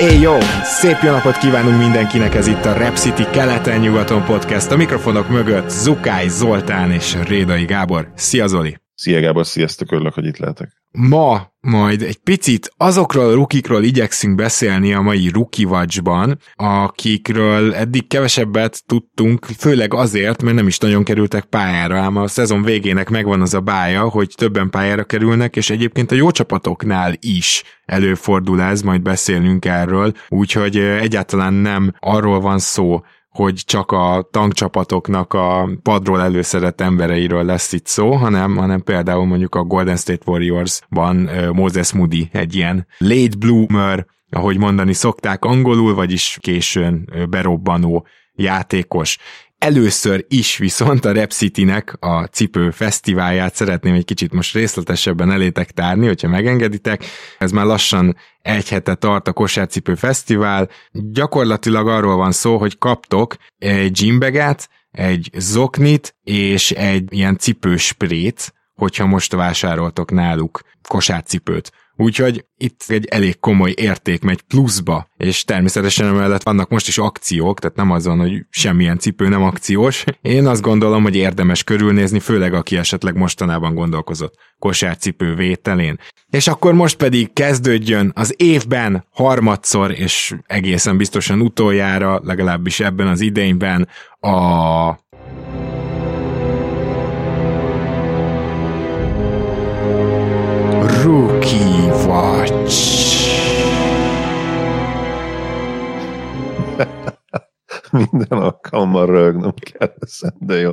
Éj jó! Szép jó napot kívánunk mindenkinek, ez itt a Rep City keleten-nyugaton podcast. A mikrofonok mögött Zukály, Zoltán és Rédai Gábor. Szia Zoli! Szia Gábor, sziasztok, örülök, hogy itt lehetek. Ma majd egy picit azokról a rukikról igyekszünk beszélni a mai Rookie Watch-ban, akikről eddig kevesebbet tudtunk, főleg azért, mert nem is nagyon kerültek pályára, ám a szezon végének megvan az a bája, hogy többen pályára kerülnek, és egyébként a jó csapatoknál is előfordul ez, majd beszélünk erről, úgyhogy egyáltalán nem arról van szó, hogy csak a tankcsapatoknak a padról előszedett embereiről lesz itt szó, hanem, hanem például mondjuk a Golden State Warriors-ban Moses Moody egy ilyen late bloomer, ahogy mondani szokták angolul, vagyis későn berobbanó játékos. Először is viszont a Rep City-nek a cipő fesztiválját szeretném egy kicsit most részletesebben elétek tárni, hogyha megengeditek. Ez már lassan egy hete tart a kosárcipő fesztivál. Gyakorlatilag arról van szó, hogy kaptok egy gymbaget, egy zoknit és egy ilyen cipősprét, hogyha most vásároltok náluk kosárcipőt. Úgyhogy itt egy elég komoly érték megy pluszba, és természetesen emellett vannak most is akciók, tehát nem azon, hogy semmilyen cipő nem akciós. Én azt gondolom, hogy érdemes körülnézni, főleg aki esetleg mostanában gondolkozott kosárcipő vételén. És akkor most pedig kezdődjön az évben harmadszor, és egészen biztosan utoljára, legalábbis ebben az idényben a Rookie Watch. Minden alkalommal rögnöm kell ezen, de jó.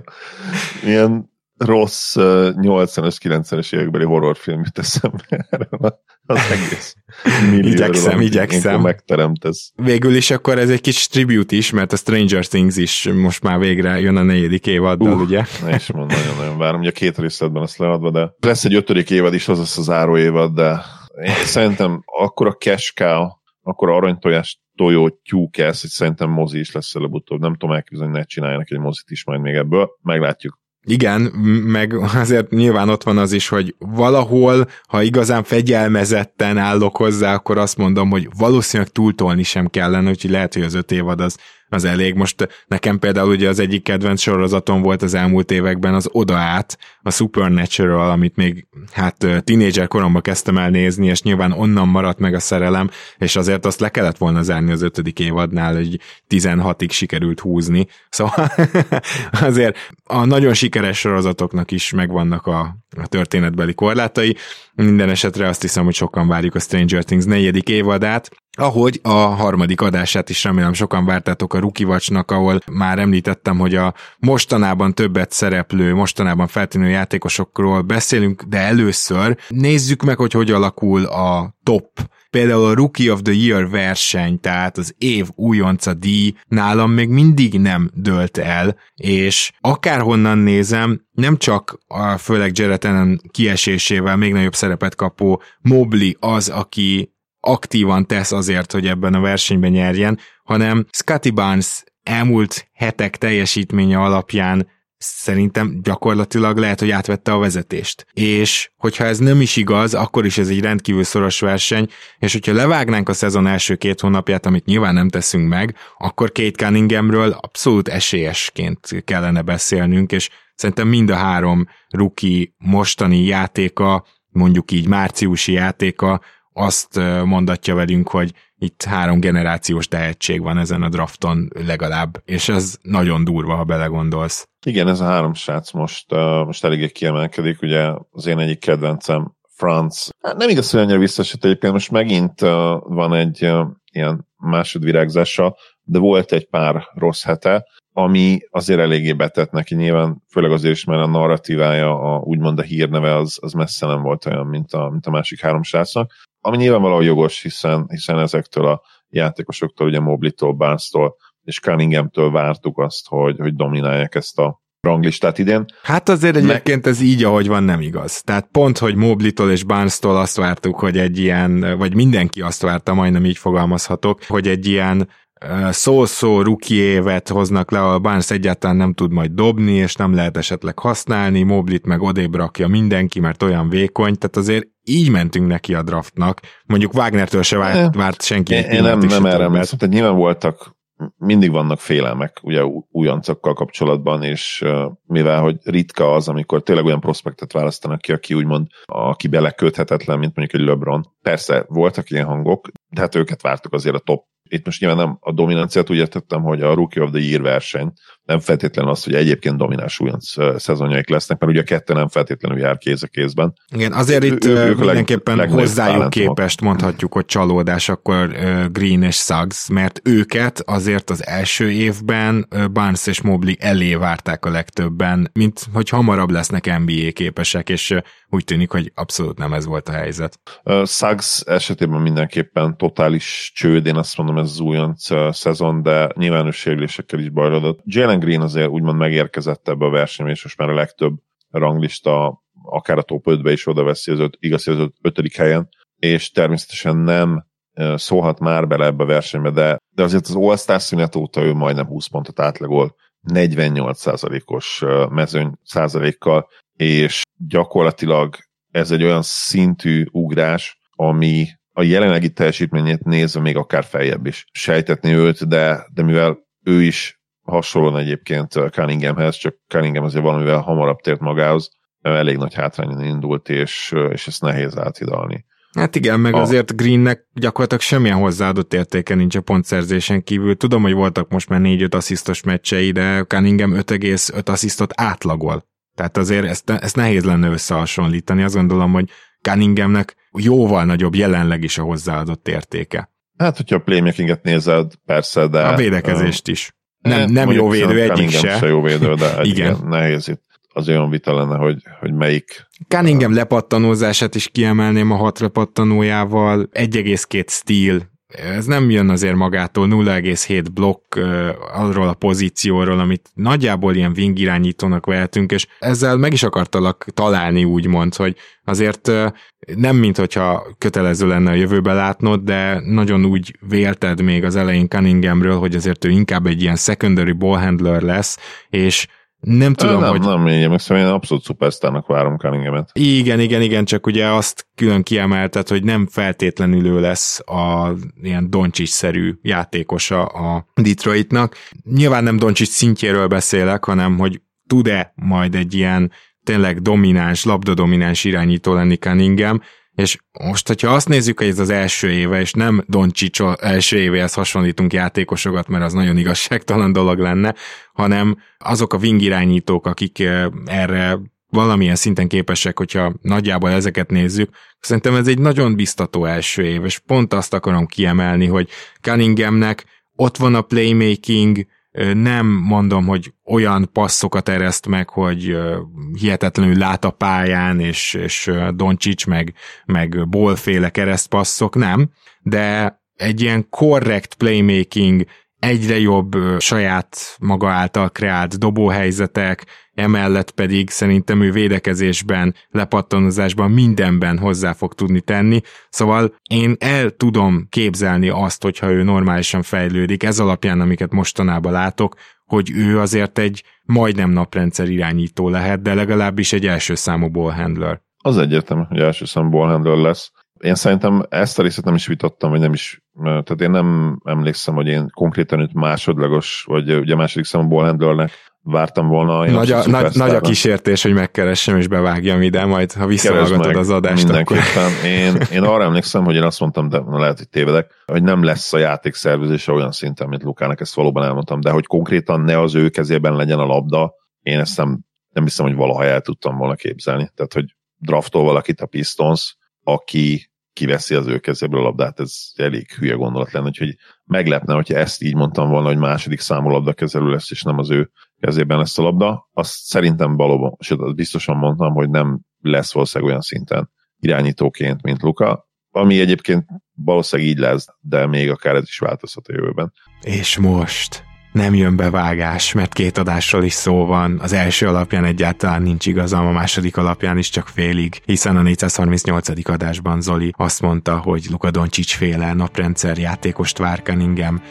Ilyen rossz 80-as, 90-es évekbeli horrorfilm jut eszembe erről az egész millióról, igyekszem, igyekszem. megteremtesz. Végül is akkor ez egy kis tribute is, mert a Stranger Things is most már végre jön a negyedik évaddal, uh, ugye? És mondom, nagyon-nagyon várom. Ugye két részletben lesz leadva, de lesz egy ötödik évad is, az lesz az záró évad, de én szerintem akkor a cow, akkor aranytojás tojó tyúk ez, hogy szerintem mozi is lesz előbb-utóbb. Nem tudom elképzelni, hogy ne csináljanak egy mozit is majd még ebből. Meglátjuk. Igen, meg azért nyilván ott van az is, hogy valahol, ha igazán fegyelmezetten állok hozzá, akkor azt mondom, hogy valószínűleg túltolni sem kellene, úgyhogy lehet, hogy az öt évad az az elég. Most nekem például ugye az egyik kedvenc sorozatom volt az elmúlt években az Oda át, a Supernatural, amit még hát tínédzser koromban kezdtem el nézni, és nyilván onnan maradt meg a szerelem, és azért azt le kellett volna zárni az ötödik évadnál, hogy 16-ig sikerült húzni. Szóval azért a nagyon sikeres sorozatoknak is megvannak a, a történetbeli korlátai. Minden esetre azt hiszem, hogy sokan várjuk a Stranger Things negyedik évadát, ahogy a harmadik adását is remélem sokan vártátok a Rukivacsnak, ahol már említettem, hogy a mostanában többet szereplő, mostanában feltűnő játékosokról beszélünk, de először nézzük meg, hogy hogy alakul a top. Például a Rookie of the Year verseny, tehát az év újonca díj nálam még mindig nem dölt el, és akárhonnan nézem, nem csak a főleg Jared Allen kiesésével még nagyobb szerepet kapó Mobley az, aki aktívan tesz azért, hogy ebben a versenyben nyerjen, hanem Scotty Barnes elmúlt hetek teljesítménye alapján szerintem gyakorlatilag lehet, hogy átvette a vezetést. És hogyha ez nem is igaz, akkor is ez egy rendkívül szoros verseny, és hogyha levágnánk a szezon első két hónapját, amit nyilván nem teszünk meg, akkor Kate Cunninghamről abszolút esélyesként kellene beszélnünk, és szerintem mind a három ruki mostani játéka, mondjuk így márciusi játéka azt mondatja velünk, hogy itt három generációs tehetség van ezen a drafton legalább, és ez nagyon durva, ha belegondolsz. Igen, ez a három srác most, most eléggé kiemelkedik, ugye az én egyik kedvencem Franz. Hát nem igaz, hogy annyira visszasett egyébként, most megint van egy ilyen másodvirágzása, de volt egy pár rossz hete, ami azért eléggé betett neki nyilván, főleg azért is, mert a narratívája, a, úgymond a hírneve az, az messze nem volt olyan, mint a, mint a másik három srácnak ami nyilvánvalóan jogos, hiszen, hiszen ezektől a játékosoktól, ugye Moblitól, Barnes-tól és Cunninghamtől vártuk azt, hogy, hogy dominálják ezt a ranglistát idén. Hát azért egyébként ez így, ahogy van, nem igaz. Tehát pont, hogy Moblitól és Barnes-tól azt vártuk, hogy egy ilyen, vagy mindenki azt várta, majdnem így fogalmazhatok, hogy egy ilyen szó-szó évet hoznak le, a Barnes egyáltalán nem tud majd dobni, és nem lehet esetleg használni, Moblit meg odébb rakja mindenki, mert olyan vékony, tehát azért így mentünk neki a draftnak. Mondjuk Wagnertől se várt, várt senki. Én, én nem, nem erre emlékszem, tehát nyilván voltak mindig vannak félelmek ugye újoncokkal kapcsolatban, és mivel hogy ritka az, amikor tényleg olyan prospektet választanak ki, aki úgymond, aki beleköthetetlen, mint mondjuk egy LeBron. Persze voltak ilyen hangok, de hát őket vártuk azért a top itt most nyilván nem a dominanciát úgy értettem, hogy a Rookie of the Year verseny, nem feltétlenül az, hogy egyébként domináns újonc szezonjaik lesznek, mert ugye a kettő nem feltétlenül jár kéz a kézben. Igen, azért ő, itt ő, mindenképpen leg, hozzájuk képest mondhatjuk, hogy csalódás akkor Green és Suggs, mert őket azért az első évben Barnes és Mobley elé várták a legtöbben, mint hogy hamarabb lesznek NBA képesek, és úgy tűnik, hogy abszolút nem ez volt a helyzet. Suggs esetében mindenképpen totális csőd, én azt mondom, ez az újonc szezon, de nyilvános sérülésekkel is bajlódott. Jalen Green azért úgymond megérkezett ebbe a versenybe, és most már a legtöbb ranglista akár a top 5-be is oda veszi az öt, igaz, az ötödik helyen, és természetesen nem szólhat már bele ebbe a versenybe, de, de azért az All-Star szünet óta ő majdnem 20 pontot átlagol, 48%-os mezőny százalékkal, és gyakorlatilag ez egy olyan szintű ugrás, ami a jelenlegi teljesítményét nézve még akár feljebb is sejtetni őt, de, de mivel ő is hasonlóan egyébként Cunninghamhez, csak Cunningham azért valamivel hamarabb tért magához, elég nagy hátrányon indult, és, és ezt nehéz áthidalni. Hát igen, meg a... azért Greennek gyakorlatilag semmilyen hozzáadott értéke nincs a pontszerzésen kívül. Tudom, hogy voltak most már 4-5 asszisztos meccsei, de Cunningham 5,5 asszisztot átlagol. Tehát azért ezt, ezt nehéz lenne összehasonlítani. Azt gondolom, hogy Cunninghamnek jóval nagyobb jelenleg is a hozzáadott értéke. Hát, hogyha a playmakinget nézed, persze, de... A védekezést is. Nem, hát, nem jó védő egyik se. se jó védő, de egy igen. igen. nehéz itt az olyan vita lenne, hogy, hogy melyik. Cunningham lepattanózását is kiemelném a hat lepattanójával, 1,2 stíl, ez nem jön azért magától 0,7 blokk arról a pozícióról, amit nagyjából ilyen wing irányítónak vehetünk, és ezzel meg is akartalak találni úgymond, hogy azért nem mint hogyha kötelező lenne a jövőbe látnod, de nagyon úgy vélted még az elején Cunninghamről, hogy azért ő inkább egy ilyen secondary ballhandler lesz, és nem tudom, nem, hogy... Nem, én meg én abszolút szupersztárnak várom Cunninghamet. Igen, igen, igen, csak ugye azt külön kiemeltet, hogy nem feltétlenül ő lesz a ilyen Doncsics-szerű játékosa a Detroitnak. Nyilván nem Doncsics szintjéről beszélek, hanem hogy tud-e majd egy ilyen tényleg domináns, labdadomináns irányító lenni Cunningham, és most, hogyha azt nézzük, hogy ez az első éve, és nem Doncsics első évéhez hasonlítunk játékosokat, mert az nagyon igazságtalan dolog lenne, hanem azok a wing irányítók, akik erre valamilyen szinten képesek, hogyha nagyjából ezeket nézzük, szerintem ez egy nagyon biztató első év, és pont azt akarom kiemelni, hogy Cunninghamnek ott van a playmaking, nem mondom, hogy olyan passzokat ereszt meg, hogy hihetetlenül lát a pályán, és, és Doncsics meg, meg bolféle keresztpasszok, nem, de egy ilyen korrekt playmaking, egyre jobb saját maga által kreált dobóhelyzetek, emellett pedig szerintem ő védekezésben, lepattanozásban mindenben hozzá fog tudni tenni, szóval én el tudom képzelni azt, hogyha ő normálisan fejlődik, ez alapján, amiket mostanában látok, hogy ő azért egy majdnem naprendszer irányító lehet, de legalábbis egy első számú ballhandler. Az egyértelmű, hogy első számú ballhandler lesz. Én szerintem ezt a részét nem is vitattam, vagy nem is, tehát én nem emlékszem, hogy én konkrétan őt másodlagos, vagy ugye második számú ballhandlernek vártam volna. Nagy a, nagy, nagy a kísértés, hogy megkeressem és bevágjam ide, majd ha visszahallgatod az adást, akkor... Én, én arra emlékszem, hogy én azt mondtam, de lehet, hogy tévedek, hogy nem lesz a játék szervezése olyan szinten, mint Lukának, ezt valóban elmondtam, de hogy konkrétan ne az ő kezében legyen a labda, én ezt nem, nem hiszem, hogy valaha el tudtam volna képzelni. Tehát, hogy draftol valakit a Pistons, aki kiveszi az ő kezéből a labdát, ez elég hülye gondolat lenne, úgyhogy meglepne, hogyha ezt így mondtam volna, hogy második számú labdakezelő lesz, és nem az ő kezében lesz a labda. Azt szerintem valóban, és azt biztosan mondtam, hogy nem lesz valószínűleg olyan szinten irányítóként, mint Luka, ami egyébként valószínűleg így lesz, de még akár ez is változhat a jövőben. És most nem jön be vágás, mert két adásról is szó van. Az első alapján egyáltalán nincs igazam, a második alapján is csak félig, hiszen a 438. adásban Zoli azt mondta, hogy Luka Doncic féle naprendszer játékost vár Cunningham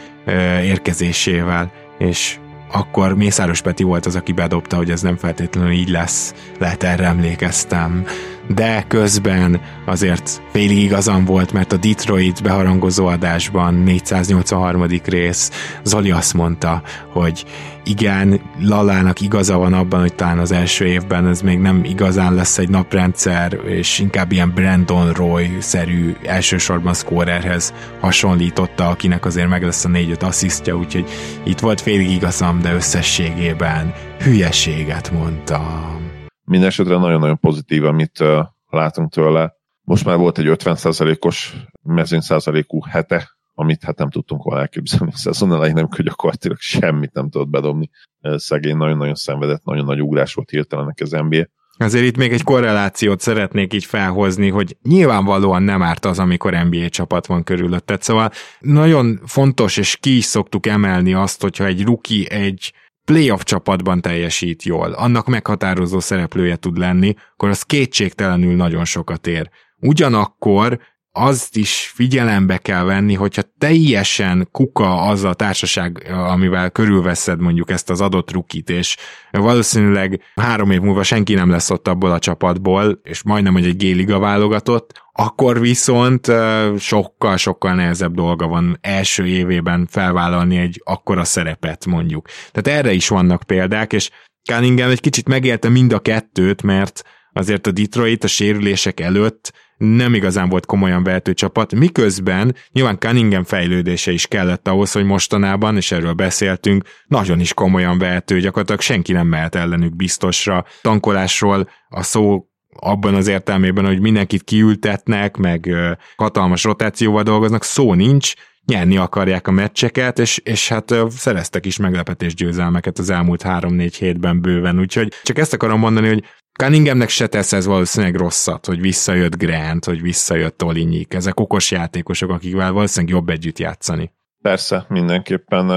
érkezésével, és akkor Mészáros Peti volt az, aki bedobta, hogy ez nem feltétlenül így lesz. Lehet erre emlékeztem de közben azért félig igazam volt, mert a Detroit beharangozó adásban 483. rész Zoli azt mondta, hogy igen, Lalának igaza van abban, hogy talán az első évben ez még nem igazán lesz egy naprendszer, és inkább ilyen Brandon Roy-szerű elsősorban scorerhez hasonlította, akinek azért meg lesz a 4-5 asszisztja, úgyhogy itt volt félig igazam, de összességében hülyeséget mondtam. Mindenesetre nagyon-nagyon pozitív, amit látunk tőle. Most már volt egy 50%-os mezőny százalékú hete, amit hát nem tudtunk volna elképzelni a szezon elején, nem gyakorlatilag semmit nem tudott bedobni. Szegény nagyon-nagyon szenvedett, nagyon nagy ugrás volt hirtelen az NBA. Azért itt még egy korrelációt szeretnék így felhozni, hogy nyilvánvalóan nem árt az, amikor NBA csapat van körülötted. Szóval nagyon fontos, és ki is szoktuk emelni azt, hogyha egy ruki egy playoff csapatban teljesít jól, annak meghatározó szereplője tud lenni, akkor az kétségtelenül nagyon sokat ér. Ugyanakkor azt is figyelembe kell venni, hogyha teljesen kuka az a társaság, amivel körülveszed mondjuk ezt az adott rukit, és valószínűleg három év múlva senki nem lesz ott abból a csapatból, és majdnem, hogy egy géliga válogatott, akkor viszont sokkal-sokkal nehezebb dolga van első évében felvállalni egy akkora szerepet mondjuk. Tehát erre is vannak példák, és Cunningham egy kicsit megélte mind a kettőt, mert azért a Detroit a sérülések előtt nem igazán volt komolyan vehető csapat, miközben nyilván Cunningham fejlődése is kellett ahhoz, hogy mostanában, és erről beszéltünk, nagyon is komolyan vehető, gyakorlatilag senki nem mehet ellenük biztosra. Tankolásról a szó abban az értelmében, hogy mindenkit kiültetnek, meg hatalmas rotációval dolgoznak, szó nincs, nyerni akarják a meccseket, és, és hát szereztek is meglepetés győzelmeket az elmúlt 3-4 hétben bőven, úgyhogy csak ezt akarom mondani, hogy Cunninghamnek se tesz ez valószínűleg rosszat, hogy visszajött Grant, hogy visszajött Olinyik. Ezek okos játékosok, akikvel valószínűleg jobb együtt játszani. Persze, mindenképpen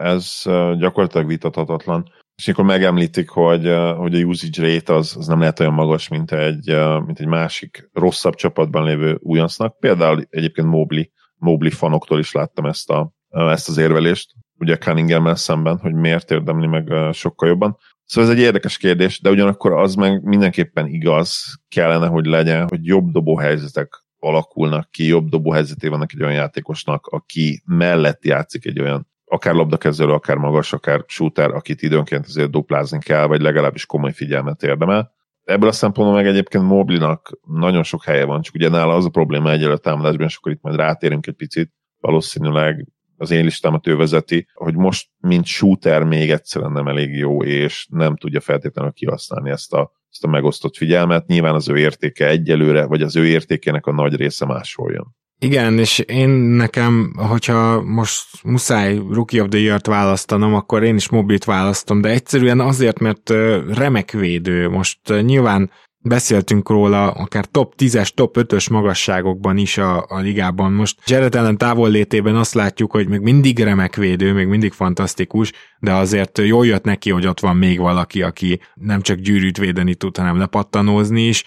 ez gyakorlatilag vitathatatlan. És akkor megemlítik, hogy, hogy a usage rate az, az nem lehet olyan magas, mint egy, mint egy másik rosszabb csapatban lévő újoncnak. Például egyébként Mobley, Mobley fanoktól is láttam ezt, a, ezt az érvelést, ugye cunningham szemben, hogy miért érdemli meg sokkal jobban. Szóval ez egy érdekes kérdés, de ugyanakkor az meg mindenképpen igaz kellene, hogy legyen, hogy jobb dobóhelyzetek alakulnak ki, jobb dobóhelyzeté vannak egy olyan játékosnak, aki mellett játszik egy olyan akár labdakezelő, akár magas, akár shooter, akit időnként azért duplázni kell, vagy legalábbis komoly figyelmet érdemel. Ebből a szempontból meg egyébként Moblinak nagyon sok helye van, csak ugye nála az a probléma egyelő a támadásban, és akkor itt majd rátérünk egy picit, valószínűleg az én listámat ő vezeti, hogy most, mint shooter még egyszerűen nem elég jó, és nem tudja feltétlenül kihasználni ezt a, ezt a megosztott figyelmet. Nyilván az ő értéke egyelőre, vagy az ő értékének a nagy része máshol jön. Igen, és én nekem, hogyha most muszáj Rookie of the Year-t választanom, akkor én is Mobit választom, de egyszerűen azért, mert remek védő. Most nyilván beszéltünk róla, akár top 10-es, top 5-ös magasságokban is a, a ligában. Most Jared ellen távollétében azt látjuk, hogy még mindig remek védő, még mindig fantasztikus, de azért jól jött neki, hogy ott van még valaki, aki nem csak gyűrűt védeni tud, hanem lepattanózni is,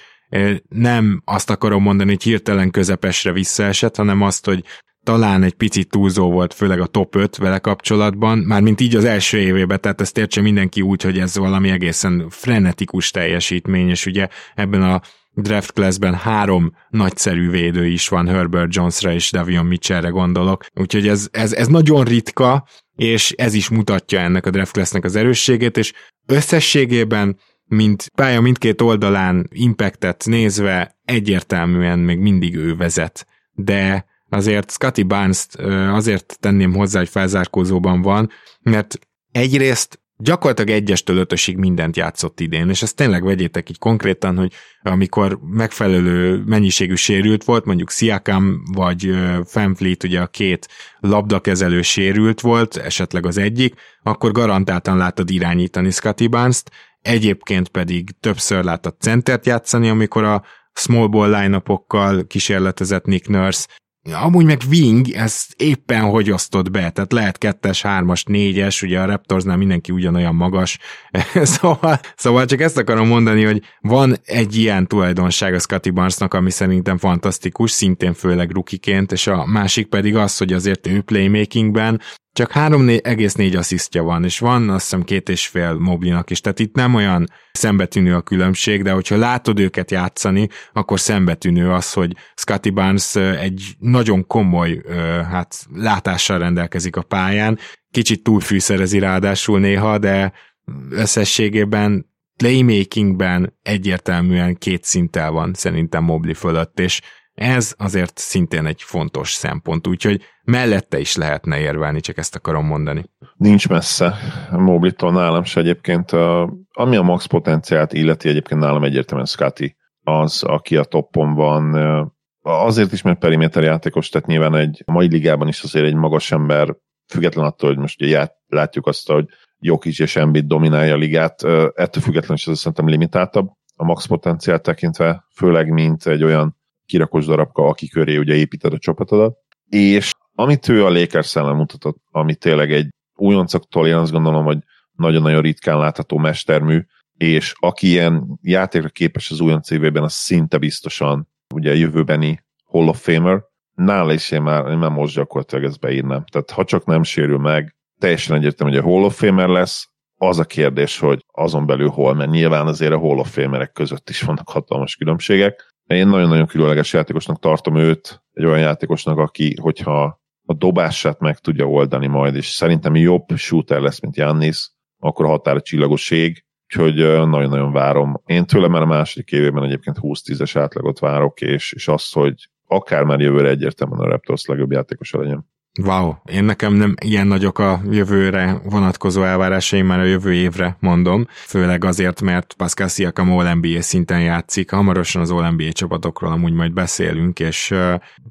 nem azt akarom mondani, hogy hirtelen közepesre visszaesett, hanem azt, hogy talán egy picit túlzó volt, főleg a top 5 vele kapcsolatban, már mint így az első évében, tehát ezt értse mindenki úgy, hogy ez valami egészen frenetikus teljesítmény, és ugye ebben a draft classben három nagyszerű védő is van, Herbert Jonesra és Davion Mitchellre gondolok, úgyhogy ez, ez, ez nagyon ritka, és ez is mutatja ennek a draft classnek az erősségét, és összességében mint pálya mindkét oldalán impactet nézve egyértelműen még mindig ő vezet. De azért Scotty barnes azért tenném hozzá, hogy felzárkózóban van, mert egyrészt gyakorlatilag egyestől ötösig mindent játszott idén, és ezt tényleg vegyétek így konkrétan, hogy amikor megfelelő mennyiségű sérült volt, mondjuk Siakam vagy Fanfleet, ugye a két labdakezelő sérült volt, esetleg az egyik, akkor garantáltan látod irányítani Scotty Barnes-t, egyébként pedig többször látott centert játszani, amikor a small ball line kísérletezett Nick Nurse, amúgy meg wing, ez éppen hogy osztott be, tehát lehet kettes, hármas, négyes, ugye a Raptorsnál mindenki ugyanolyan magas, szóval, szóval csak ezt akarom mondani, hogy van egy ilyen tulajdonság a Scotty Barnesnak, ami szerintem fantasztikus, szintén főleg rukiként, és a másik pedig az, hogy azért ő playmakingben csak 3,4 asszisztja van, és van azt hiszem két és fél moblinak is, tehát itt nem olyan szembetűnő a különbség, de hogyha látod őket játszani, akkor szembetűnő az, hogy Scotty Barnes egy nagyon komoly hát, látással rendelkezik a pályán, kicsit túlfűszerezi ráadásul néha, de összességében playmakingben egyértelműen két szinttel van szerintem Mobli fölött, és ez azért szintén egy fontos szempont, úgyhogy mellette is lehetne érvelni, csak ezt akarom mondani. Nincs messze Moblitól nálam se egyébként. Ami a max potenciált illeti egyébként nálam egyértelműen Scotty az, aki a toppon van. Azért is, mert periméter játékos, tehát nyilván egy a mai ligában is azért egy magas ember, független attól, hogy most ugye látjuk azt, hogy Jokic és Embiid dominálja a ligát, ettől függetlenül is ez szerintem limitáltabb a max potenciált tekintve, főleg mint egy olyan kirakos darabka, aki köré ugye építed a csapatodat. És amit ő a Lakers ellen mutatott, ami tényleg egy újoncoktól én azt gondolom, hogy nagyon-nagyon ritkán látható mestermű, és aki ilyen játékra képes az újonc évében, az szinte biztosan ugye jövőbeni Hall of Famer, nála is én már, én már most gyakorlatilag ezt beírnám. Tehát ha csak nem sérül meg, teljesen egyértelmű, hogy a Hall of Famer lesz, az a kérdés, hogy azon belül hol, mert nyilván azért a Hall of Famerek között is vannak hatalmas különbségek, én nagyon-nagyon különleges játékosnak tartom őt, egy olyan játékosnak, aki, hogyha a dobását meg tudja oldani majd, és szerintem jobb shooter lesz, mint Jannis, akkor a határa csillagoség, úgyhogy nagyon-nagyon várom. Én tőlem már a második évében egyébként 20-10-es átlagot várok, és, és azt, hogy akár már jövőre egyértelműen a Raptors legjobb játékosa legyen. Wow, én nekem nem ilyen nagyok a jövőre vonatkozó elvárásaim, már a jövő évre mondom, főleg azért, mert Pascal Siakam All-NBA szinten játszik, hamarosan az All-NBA csapatokról amúgy majd beszélünk, és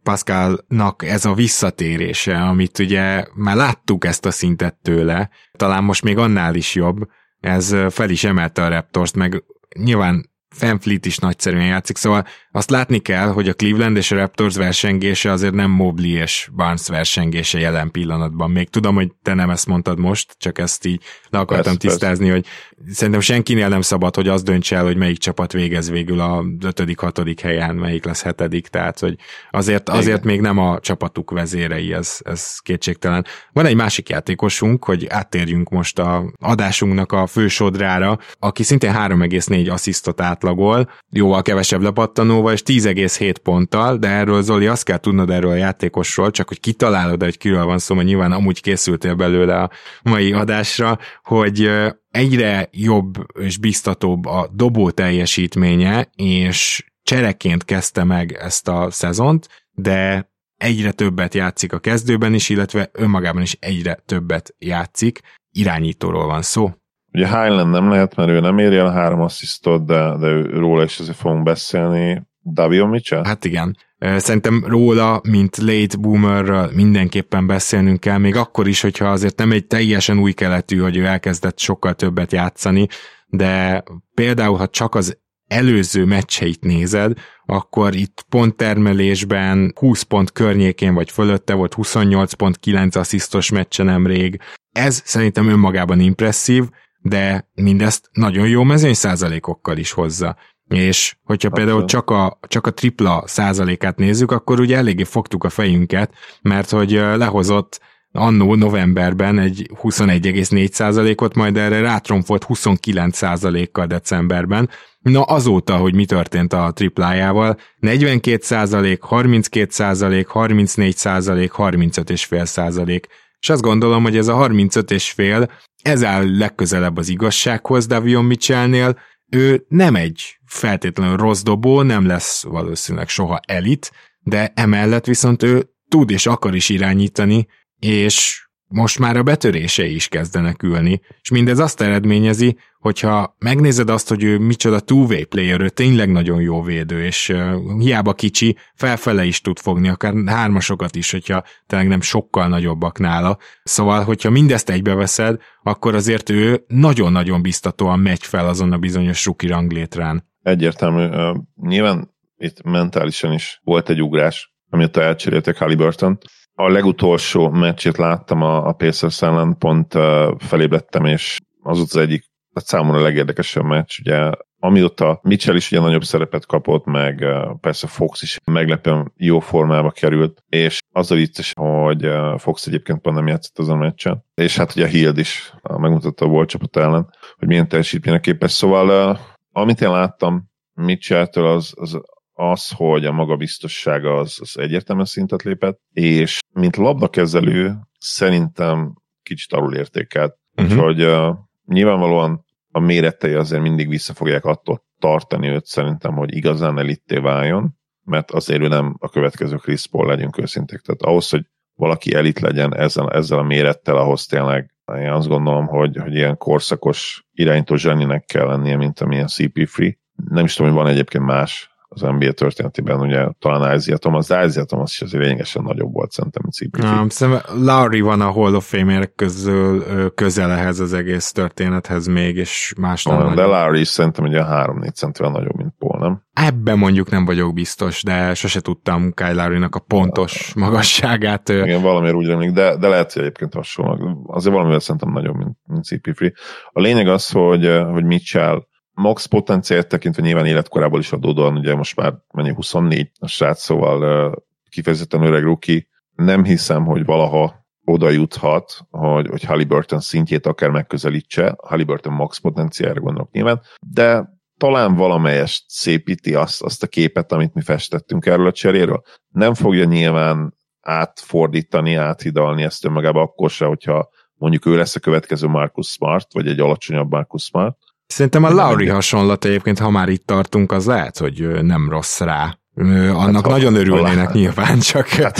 Pascalnak ez a visszatérése, amit ugye már láttuk ezt a szintet tőle, talán most még annál is jobb, ez fel is emelte a Raptors, meg nyilván Fanfleet is nagyszerűen játszik, szóval azt látni kell, hogy a Cleveland és a Raptors versengése azért nem Mobley és Barnes versengése jelen pillanatban. Még tudom, hogy te nem ezt mondtad most, csak ezt így le akartam persze, tisztázni, persze. hogy szerintem senkinél nem szabad, hogy az döntse el, hogy melyik csapat végez végül a 5.-6. helyen, melyik lesz hetedik, tehát hogy azért, azért még nem a csapatuk vezérei, ez, ez kétségtelen. Van egy másik játékosunk, hogy áttérjünk most a adásunknak a fősodrára, aki szintén 3,4 asszisztot átlagol, jóval kevesebb lepattanóval, és 10,7 ponttal, de erről Zoli azt kell tudnod erről a játékosról, csak hogy kitalálod, hogy kiről van szó, mert nyilván amúgy készültél belőle a mai adásra, hogy egyre jobb és biztatóbb a dobó teljesítménye, és csereként kezdte meg ezt a szezont, de egyre többet játszik a kezdőben is, illetve önmagában is egyre többet játszik. Irányítóról van szó. Ugye Highland nem lehet, mert ő nem éri el három asszisztot, de, de róla is azért fogunk beszélni. Davion Mitchell? Hát igen. Szerintem róla, mint late boomerről mindenképpen beszélnünk kell, még akkor is, hogyha azért nem egy teljesen új keletű, hogy ő elkezdett sokkal többet játszani, de például, ha csak az előző meccseit nézed, akkor itt ponttermelésben 20 pont környékén vagy fölötte volt 28.9 asszisztos meccse nemrég. Ez szerintem önmagában impresszív, de mindezt nagyon jó mezőny százalékokkal is hozza. És hogyha Abszolút. például csak a, csak a tripla százalékát nézzük, akkor ugye eléggé fogtuk a fejünket, mert hogy lehozott annó novemberben egy 21,4 százalékot, majd erre rátromfolt 29 százalékkal decemberben. Na azóta, hogy mi történt a triplájával, 42 százalék, 32 százalék, 34 százalék, 35,5 százalék. És azt gondolom, hogy ez a 35 és fél, ez áll legközelebb az igazsághoz Davion Mitchellnél, ő nem egy feltétlenül rossz dobó, nem lesz valószínűleg soha elit, de emellett viszont ő tud és akar is irányítani, és most már a betörései is kezdenek ülni, és mindez azt eredményezi, hogyha megnézed azt, hogy ő micsoda two-way player, ő tényleg nagyon jó védő, és uh, hiába kicsi, felfele is tud fogni, akár hármasokat is, hogyha tényleg nem sokkal nagyobbak nála. Szóval, hogyha mindezt egybeveszed, akkor azért ő nagyon-nagyon biztatóan megy fel azon a bizonyos ruki ranglétrán. Egyértelmű. Nyilván itt mentálisan is volt egy ugrás, amióta elcserélték Halliburton. A legutolsó meccsét láttam a, a Pacers ellen, pont uh, felébredtem, és az az egyik a számomra legérdekesebb meccs, ugye amióta Mitchell is ugye nagyobb szerepet kapott, meg persze Fox is meglepően jó formába került, és az a vicces, hogy Fox egyébként pont nem játszott azon a meccsen, és hát ugye a Hield is megmutatta a volt csapat ellen, hogy milyen teljesítményre képes. Szóval amit én láttam Mitchell-től az, az az, hogy a magabiztossága az, az egyértelműen szintet lépett, és mint labdakezelő szerintem kicsit alul értékelt. Uh-huh. Úgyhogy uh, nyilvánvalóan a méretei azért mindig vissza fogják attól tartani őt szerintem, hogy igazán elitté váljon, mert azért ő nem a következő Chris Paul, legyünk őszinték. Tehát ahhoz, hogy valaki elit legyen ezzel, ezzel a mérettel, ahhoz tényleg én azt gondolom, hogy, hogy ilyen korszakos irányító zseninek kell lennie, mint amilyen CP3. Nem is tudom, hogy van egyébként más az NBA történetében, ugye talán Isaiah Thomas, de Isaiah Thomas is azért lényegesen nagyobb volt szerintem, mint CP3. Nem, szerintem Lowry van a Hall of Famer közül közel ehhez az egész történethez még, és más nem. Olyan, de Lowry is szerintem ugye 3-4 centivel nagyobb, mint Paul, nem? Ebben mondjuk nem vagyok biztos, de sose tudtam Kyle Lowry-nak a pontos magasságát. Igen, valamiért úgy remlik, de, de lehet, hogy egyébként hasonló. Azért valamivel szerintem nagyobb, mint, mint CP3. A lényeg az, hogy, hogy Mitchell max potenciált tekintve nyilván életkorából is adódóan, ugye most már mennyi 24 a srác, szóval kifejezetten öreg ruki. Nem hiszem, hogy valaha oda juthat, hogy, hogy Halliburton szintjét akár megközelítse, Halliburton max potenciálra gondolok nyilván, de talán valamelyest szépíti azt, azt a képet, amit mi festettünk erről a cseréről. Nem fogja nyilván átfordítani, áthidalni ezt önmagába akkor se, hogyha mondjuk ő lesz a következő Marcus Smart, vagy egy alacsonyabb Marcus Smart, Szerintem a Lauri hasonlat egyébként, ha már itt tartunk, az lehet, hogy nem rossz rá. Annak hát, nagyon örülnének ha, nyilván, csak... Hát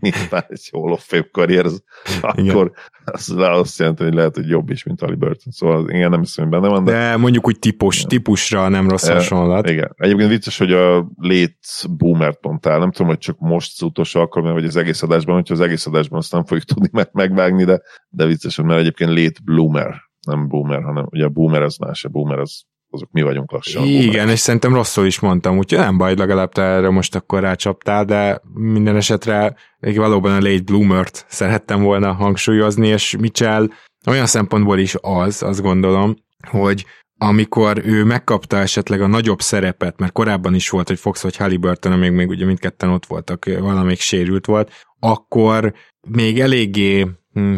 nyilván egy Hall of Fame karrier, az, akkor az azt jelenti, hogy lehet, hogy jobb is, mint Ali Burton. Szóval igen, nem hiszem, hogy benne van. De, de mondjuk úgy típus, típusra nem rossz e, hasonlat. Igen. Egyébként vicces, hogy a lét boomert mondtál. Nem tudom, hogy csak most az utolsó alkalommal, vagy az egész adásban, hogyha az egész adásban azt nem fogjuk tudni meg, megvágni, de, de vicces, mert egyébként lét bloomer nem boomer, hanem ugye a boomer az más, a boomer az azok mi vagyunk lassan. Igen, és szerintem rosszul is mondtam, úgyhogy nem baj, legalább te erre most akkor rácsaptál, de minden esetre még valóban a late bloomert szerettem volna hangsúlyozni, és Mitchell olyan szempontból is az, azt gondolom, hogy amikor ő megkapta esetleg a nagyobb szerepet, mert korábban is volt, hogy Fox vagy Halliburton, amíg még ugye mindketten ott voltak, valamelyik sérült volt, akkor még eléggé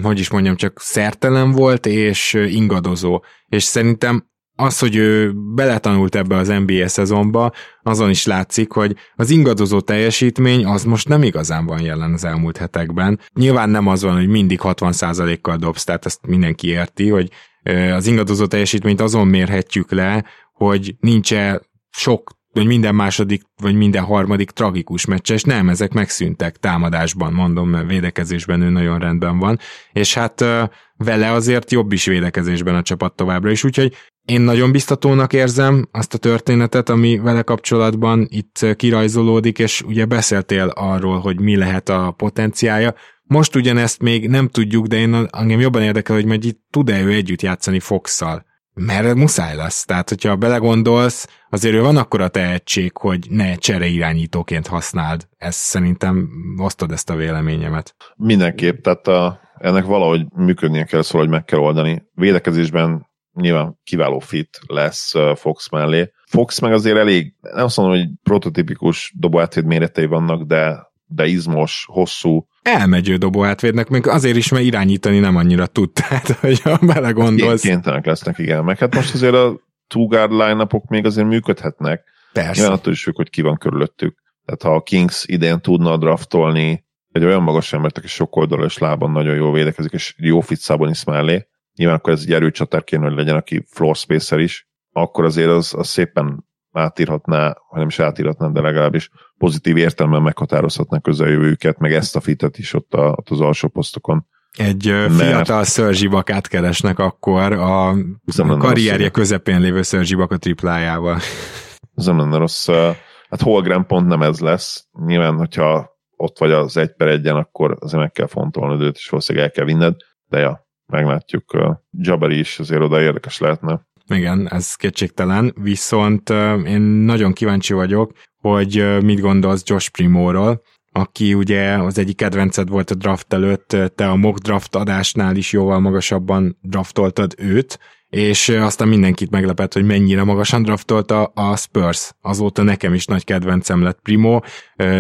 hogy is mondjam, csak szertelen volt és ingadozó. És szerintem az, hogy ő beletanult ebbe az NBA szezonba, azon is látszik, hogy az ingadozó teljesítmény az most nem igazán van jelen az elmúlt hetekben. Nyilván nem az van, hogy mindig 60%-kal dobsz, tehát ezt mindenki érti, hogy az ingadozó teljesítményt azon mérhetjük le, hogy nincs-e sok vagy minden második, vagy minden harmadik tragikus meccse, és nem, ezek megszűntek támadásban, mondom, mert védekezésben ő nagyon rendben van, és hát vele azért jobb is védekezésben a csapat továbbra is, úgyhogy én nagyon biztatónak érzem azt a történetet, ami vele kapcsolatban itt kirajzolódik, és ugye beszéltél arról, hogy mi lehet a potenciája. Most ugyanezt még nem tudjuk, de én engem jobban érdekel, hogy majd itt tud-e ő együtt játszani Fox-szal mert muszáj lesz. Tehát, hogyha belegondolsz, azért ő van akkora tehetség, hogy ne csere irányítóként használd. Ez szerintem osztod ezt a véleményemet. Mindenképp, tehát a, ennek valahogy működnie kell, szóval, hogy meg kell oldani. Védekezésben nyilván kiváló fit lesz Fox mellé. Fox meg azért elég, nem azt mondom, hogy prototipikus dobóátvéd méretei vannak, de, de izmos, hosszú, elmegyő dobó átvédnek, még azért is, mert irányítani nem annyira tud, tehát, hogyha belegondolsz. Kénytelenek lesznek, igen. Meg hát most azért a two guard line még azért működhetnek. Persze. Nyilván attól is függ, hogy ki van körülöttük. Tehát ha a Kings idén tudna draftolni egy olyan magas embert, aki sok oldalon és lábon nagyon jól védekezik, és jó fit is mellé, nyilván akkor ez egy erőcsatár kéne, hogy legyen, aki floor spacer is, akkor azért az, az szépen átírhatná, vagy nem is átírhatná, de legalábbis pozitív értelemben meghatározhatná közeljövőjüket, meg ezt a fitet is ott, a, ott az alsó posztokon. Egy mert... fiatal szörzsibakát keresnek akkor a, karrierje közepén lévő szörzsibak a triplájával. Ez nem lenne rossz. Hát Holgram pont nem ez lesz. Nyilván, hogyha ott vagy az egy per egyen, akkor azért meg kell fontolni őt, és valószínűleg el kell vinned, de ja, meglátjuk. Jabari is azért oda érdekes lehetne. Igen, ez kétségtelen, viszont én nagyon kíváncsi vagyok, hogy mit gondolsz Josh Primóról, aki ugye az egyik kedvenced volt a draft előtt, te a mock draft adásnál is jóval magasabban draftoltad őt, és aztán mindenkit meglepett, hogy mennyire magasan draftolta a Spurs. Azóta nekem is nagy kedvencem lett Primo.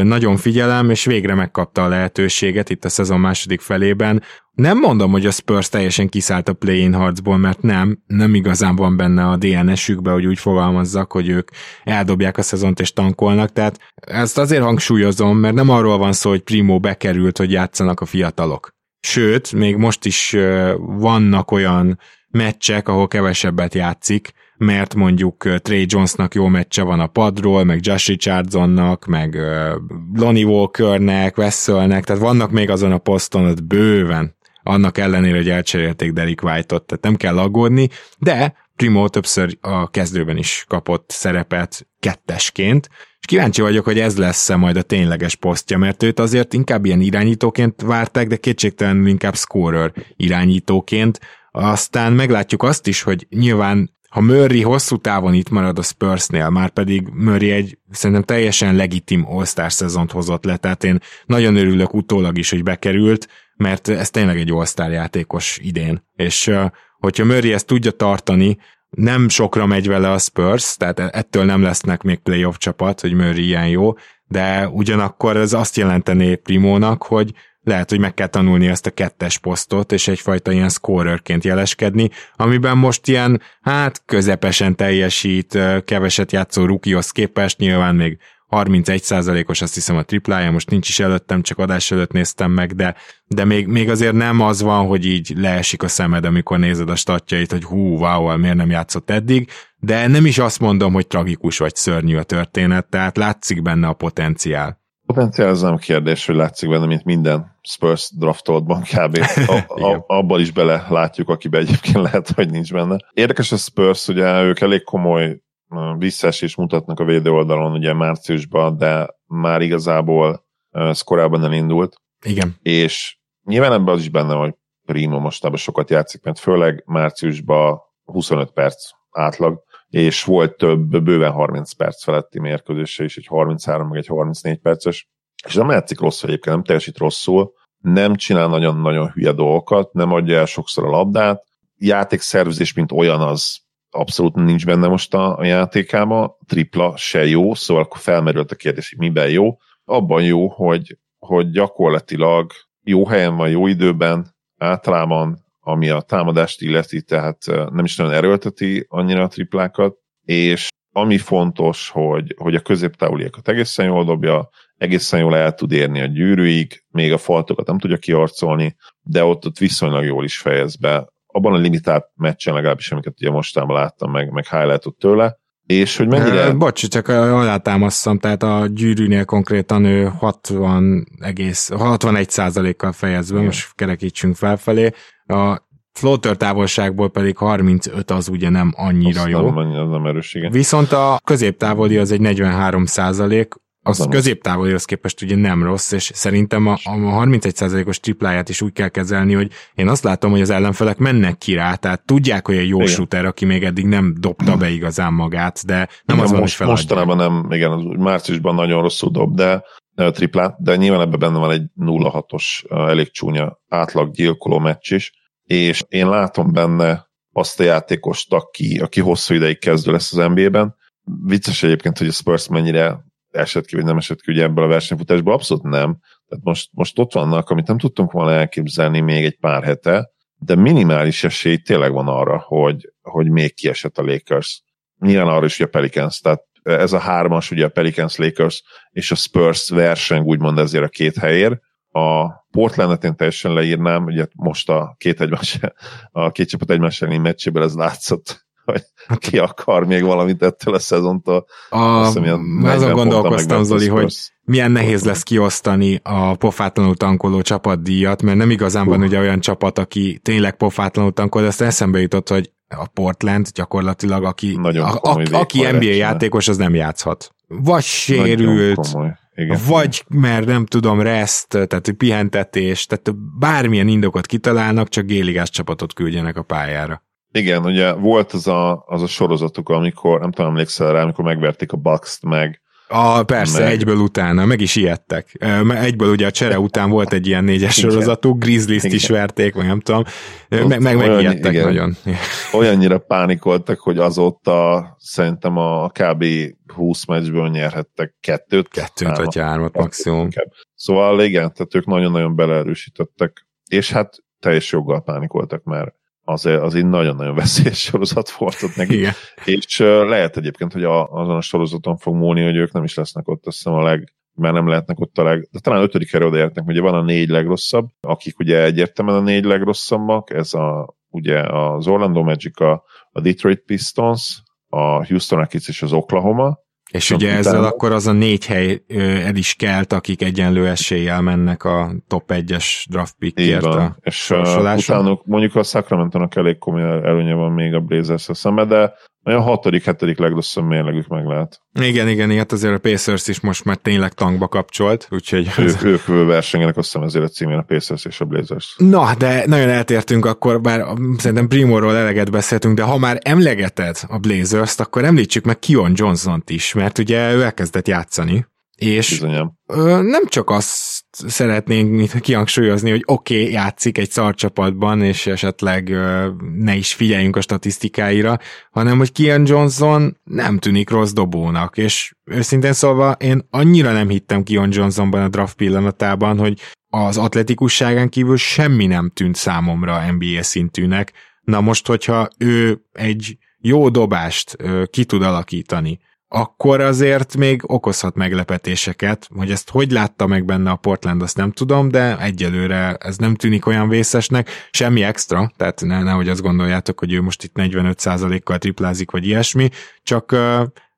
Nagyon figyelem, és végre megkapta a lehetőséget itt a szezon második felében. Nem mondom, hogy a Spurs teljesen kiszállt a play-in harcból, mert nem, nem igazán van benne a DNS-ükbe, hogy úgy fogalmazzak, hogy ők eldobják a szezont és tankolnak, tehát ezt azért hangsúlyozom, mert nem arról van szó, hogy Primo bekerült, hogy játszanak a fiatalok. Sőt, még most is vannak olyan meccsek, ahol kevesebbet játszik, mert mondjuk Trey Jonesnak jó meccse van a padról, meg Josh Richardsonnak, meg Lonnie Walkernek, Wesselnek, tehát vannak még azon a poszton ott bőven, annak ellenére, hogy elcserélték Derek White-ot, tehát nem kell aggódni, de Primo többször a kezdőben is kapott szerepet kettesként, és kíváncsi vagyok, hogy ez lesz-e majd a tényleges posztja, mert őt azért inkább ilyen irányítóként várták, de kétségtelenül inkább scorer irányítóként, aztán meglátjuk azt is, hogy nyilván ha Murray hosszú távon itt marad a Spursnél, már pedig Murray egy szerintem teljesen legitim All-Star szezont hozott le, tehát én nagyon örülök utólag is, hogy bekerült, mert ez tényleg egy All-Star játékos idén, és hogyha Murray ezt tudja tartani, nem sokra megy vele a Spurs, tehát ettől nem lesznek még playoff csapat, hogy Murray ilyen jó, de ugyanakkor ez azt jelentené Primónak, hogy lehet, hogy meg kell tanulni ezt a kettes posztot, és egyfajta ilyen scorerként jeleskedni, amiben most ilyen, hát közepesen teljesít, keveset játszó rukihoz képest, nyilván még 31%-os azt hiszem a triplája, most nincs is előttem, csak adás előtt néztem meg, de, de még, még azért nem az van, hogy így leesik a szemed, amikor nézed a statjait, hogy hú, wow, miért nem játszott eddig, de nem is azt mondom, hogy tragikus vagy szörnyű a történet, tehát látszik benne a potenciál. Potenciál az nem kérdés, hogy látszik benne, mint minden Spurs draftoltban kb. A, a, abban is bele látjuk, akiben egyébként lehet, hogy nincs benne. Érdekes a Spurs, ugye ők elég komoly visszaesés mutatnak a védő oldalon ugye márciusban, de már igazából ez korábban elindult. Igen. És nyilván ebben az is benne, hogy Primo mostában sokat játszik, mert főleg márciusban 25 perc átlag, és volt több, bőven 30 perc feletti mérkőzése is, egy 33, meg egy 34 perces, és nem játszik rosszul egyébként, nem teljesít rosszul, nem csinál nagyon-nagyon hülye dolgokat, nem adja el sokszor a labdát, játékszervezés, mint olyan, az abszolút nincs benne most a, a játékába, tripla se jó, szóval akkor felmerült a kérdés, hogy miben jó. Abban jó, hogy, hogy gyakorlatilag jó helyen van, jó időben, általában ami a támadást illeti, tehát nem is nagyon erőlteti annyira a triplákat, és ami fontos, hogy, hogy a középtávuliakat egészen jól dobja, egészen jól el tud érni a gyűrűig, még a faltokat nem tudja kiarcolni, de ott, ott viszonylag jól is fejez be. Abban a limitált meccsen legalábbis, amiket ugye mostában láttam, meg, meg highlightot tőle, és hogy mennyire... E, bocs, csak alátámasztam, tehát a gyűrűnél konkrétan ő 60 egész, 61 százalékkal fejezve, Igen. most kerekítsünk felfelé, a floater távolságból pedig 35 az ugye nem annyira Azt jó. Nem, az nem erős, igen. Viszont a középtávoli az egy 43 százalék, az középtávolihoz képest ugye nem rossz, és szerintem a, a 31%-os tripláját is úgy kell kezelni, hogy én azt látom, hogy az ellenfelek mennek ki rá, tehát tudják, hogy egy jó igen. shooter, aki még eddig nem dobta be igazán magát, de nem igen, az van, most, hogy Mostanában nem, igen, márciusban nagyon rosszul dob, de triplát, de nyilván ebben benne van egy 0-6-os elég csúnya átlag gyilkoló meccs is, és én látom benne azt a játékost, aki, aki hosszú ideig kezdő lesz az NBA-ben. Vicces egyébként, hogy a Spurs mennyire esett ki, vagy nem esett ki ugye ebből a versenyfutásból, abszolút nem. Tehát most, most ott vannak, amit nem tudtunk volna elképzelni még egy pár hete, de minimális esély tényleg van arra, hogy, hogy még kiesett a Lakers. Nyilván arra is, hogy a Pelicans, tehát ez a hármas, ugye a Pelicans, Lakers és a Spurs verseng úgymond ezért a két helyér. A Portlandet én teljesen leírnám, ugye most a két, egymás, a két csapat egymás elleni meccséből ez látszott, hogy ki akar még valamit ettől a szezontól. A, azon gondolkoztam, Zoli, hogy milyen nehéz lesz kiosztani a pofátlanul tankoló csapatdíjat, mert nem igazán uh. van ugye olyan csapat, aki tényleg pofátlanul tankol, de azt eszembe jutott, hogy a Portland gyakorlatilag, aki, Nagyon a, a, aki NBA játékos, az nem játszhat. Vagy sérült, igen. vagy mert nem tudom, rest, tehát pihentetés, tehát bármilyen indokot kitalálnak, csak géligás csapatot küldjenek a pályára. Igen, ugye volt az a, az a sorozatuk, amikor, nem tudom, emlékszel rá, amikor megverték a Bucks-t, meg A, persze, meg... egyből utána, meg is ijedtek. Egyből ugye a csere után volt egy ilyen négyes sorozatú, grizzlies is verték, vagy nem tudom, meg, meg megijedtek igen, nagyon. Olyannyira pánikoltak, hogy azóta szerintem a kb. 20 meccsből nyerhettek kettőt. Kettőt vagy hármat maximum. Szóval igen, tehát ők nagyon-nagyon beleerősítettek, és hát teljes joggal pánikoltak, mert az, az egy nagyon-nagyon veszélyes sorozat volt ott neki. Igen. És uh, lehet egyébként, hogy a, azon a sorozaton fog múlni, hogy ők nem is lesznek ott, azt hiszem a leg, mert nem lehetnek ott a leg, de talán ötödik helyre odaértnek, ugye van a négy legrosszabb, akik ugye egyértelműen a négy legrosszabbak, ez a, ugye az Orlando Magic, a, a Detroit Pistons, a Houston Rockets és az Oklahoma, és ugye utána... ezzel akkor az a négy hely el is kelt, akik egyenlő eséllyel mennek a top 1-es draft pickért a És utánuk mondjuk a Sacramento-nak elég komoly előnye van még a blazers szemben, de olyan hatodik, hetedik legrosszabb mérlegük meg lehet. Igen, igen, igen, hát azért a Pacers is most már tényleg tankba kapcsolt, úgyhogy... Ők, ők versengenek, azt hiszem ezért a címén a Pacers és a Blazers. Na, de nagyon eltértünk akkor, bár szerintem Primorról eleget beszéltünk, de ha már emlegeted a Blazers-t, akkor említsük meg Kion Johnson-t is, mert ugye ő elkezdett játszani. És Bizonyám. nem csak azt szeretnénk kihangsúlyozni, hogy oké, okay, játszik egy szarcsapatban, és esetleg ne is figyeljünk a statisztikáira, hanem hogy Kian Johnson nem tűnik rossz dobónak, és őszintén szólva én annyira nem hittem Kian Johnsonban a draft pillanatában, hogy az atletikusságán kívül semmi nem tűnt számomra NBA szintűnek. Na most, hogyha ő egy jó dobást ki tud alakítani, akkor azért még okozhat meglepetéseket, hogy ezt hogy látta meg benne a Portland, azt nem tudom, de egyelőre ez nem tűnik olyan vészesnek, semmi extra, tehát ne, nehogy azt gondoljátok, hogy ő most itt 45%-kal triplázik, vagy ilyesmi, csak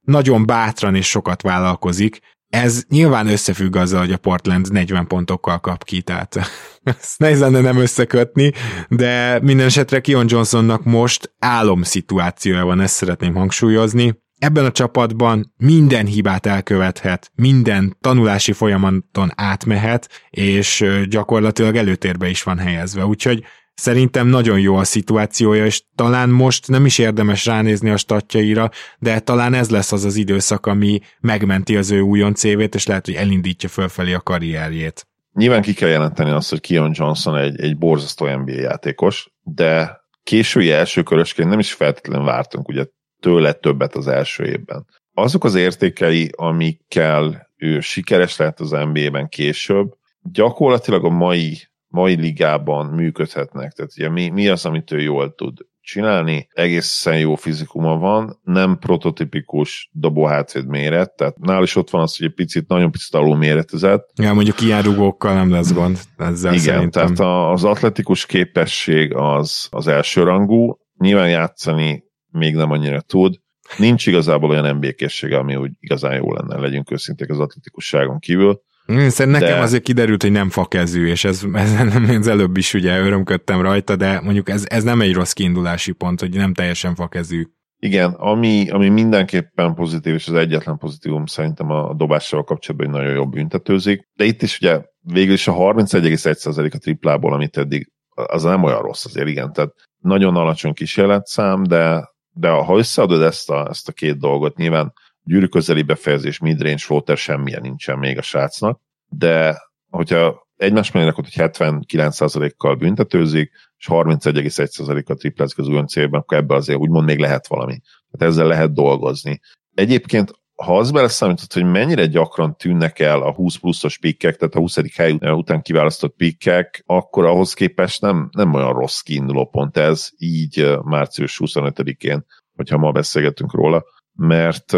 nagyon bátran és sokat vállalkozik, ez nyilván összefügg azzal, hogy a Portland 40 pontokkal kap ki, tehát ezt nehéz lenne nem összekötni, de minden esetre Kion Johnsonnak most álomszituációja van, ezt szeretném hangsúlyozni, Ebben a csapatban minden hibát elkövethet, minden tanulási folyamaton átmehet, és gyakorlatilag előtérbe is van helyezve. Úgyhogy Szerintem nagyon jó a szituációja, és talán most nem is érdemes ránézni a statjaira, de talán ez lesz az az időszak, ami megmenti az ő újon cévét, és lehet, hogy elindítja fölfelé a karrierjét. Nyilván ki kell jelenteni azt, hogy Kion Johnson egy, egy borzasztó NBA játékos, de késői elsőkörösként nem is feltétlenül vártunk ugye tőle többet az első évben. Azok az értékei, amikkel ő sikeres lett az NBA-ben később, gyakorlatilag a mai, mai ligában működhetnek. Tehát ugye mi, mi az, amit ő jól tud csinálni, egészen jó fizikuma van, nem prototipikus dobóhátvéd méret, tehát nál is ott van az, hogy egy picit, nagyon picit alul méretezett. Ja, mondjuk ilyen rugókkal nem lesz gond ezzel Igen, szerintem. tehát az atletikus képesség az, az első rangú, nyilván játszani még nem annyira tud. Nincs igazából olyan készsége, ami úgy igazán jó lenne, legyünk őszinték az atletikusságon kívül. Szerintem de... nekem azért kiderült, hogy nem fakezű, és ez, ez, ez előbb is ugye örömködtem rajta, de mondjuk ez, ez nem egy rossz kiindulási pont, hogy nem teljesen fakezű. Igen, ami, ami mindenképpen pozitív, és az egyetlen pozitívum szerintem a dobással kapcsolatban, hogy nagyon jobb büntetőzik. De itt is ugye végül is a 31,1% a triplából, amit eddig, az nem olyan rossz azért, igen. Tehát nagyon alacsony kísérletszám, de de ha összeadod ezt a, ezt a két dolgot, nyilván gyűrű közeli befejezés, midrange floater semmilyen nincsen még a srácnak, de hogyha egymás mellé rakod, hogy 79%-kal büntetőzik, és 31,1%-kal triplázik az célban, akkor ebben azért úgymond még lehet valami. Tehát ezzel lehet dolgozni. Egyébként ha az beleszámított, hogy mennyire gyakran tűnnek el a 20 pluszos pikkek, tehát a 20. hely után kiválasztott pikkek, akkor ahhoz képest nem, nem olyan rossz kiinduló pont ez, így március 25-én, hogyha ma beszélgetünk róla, mert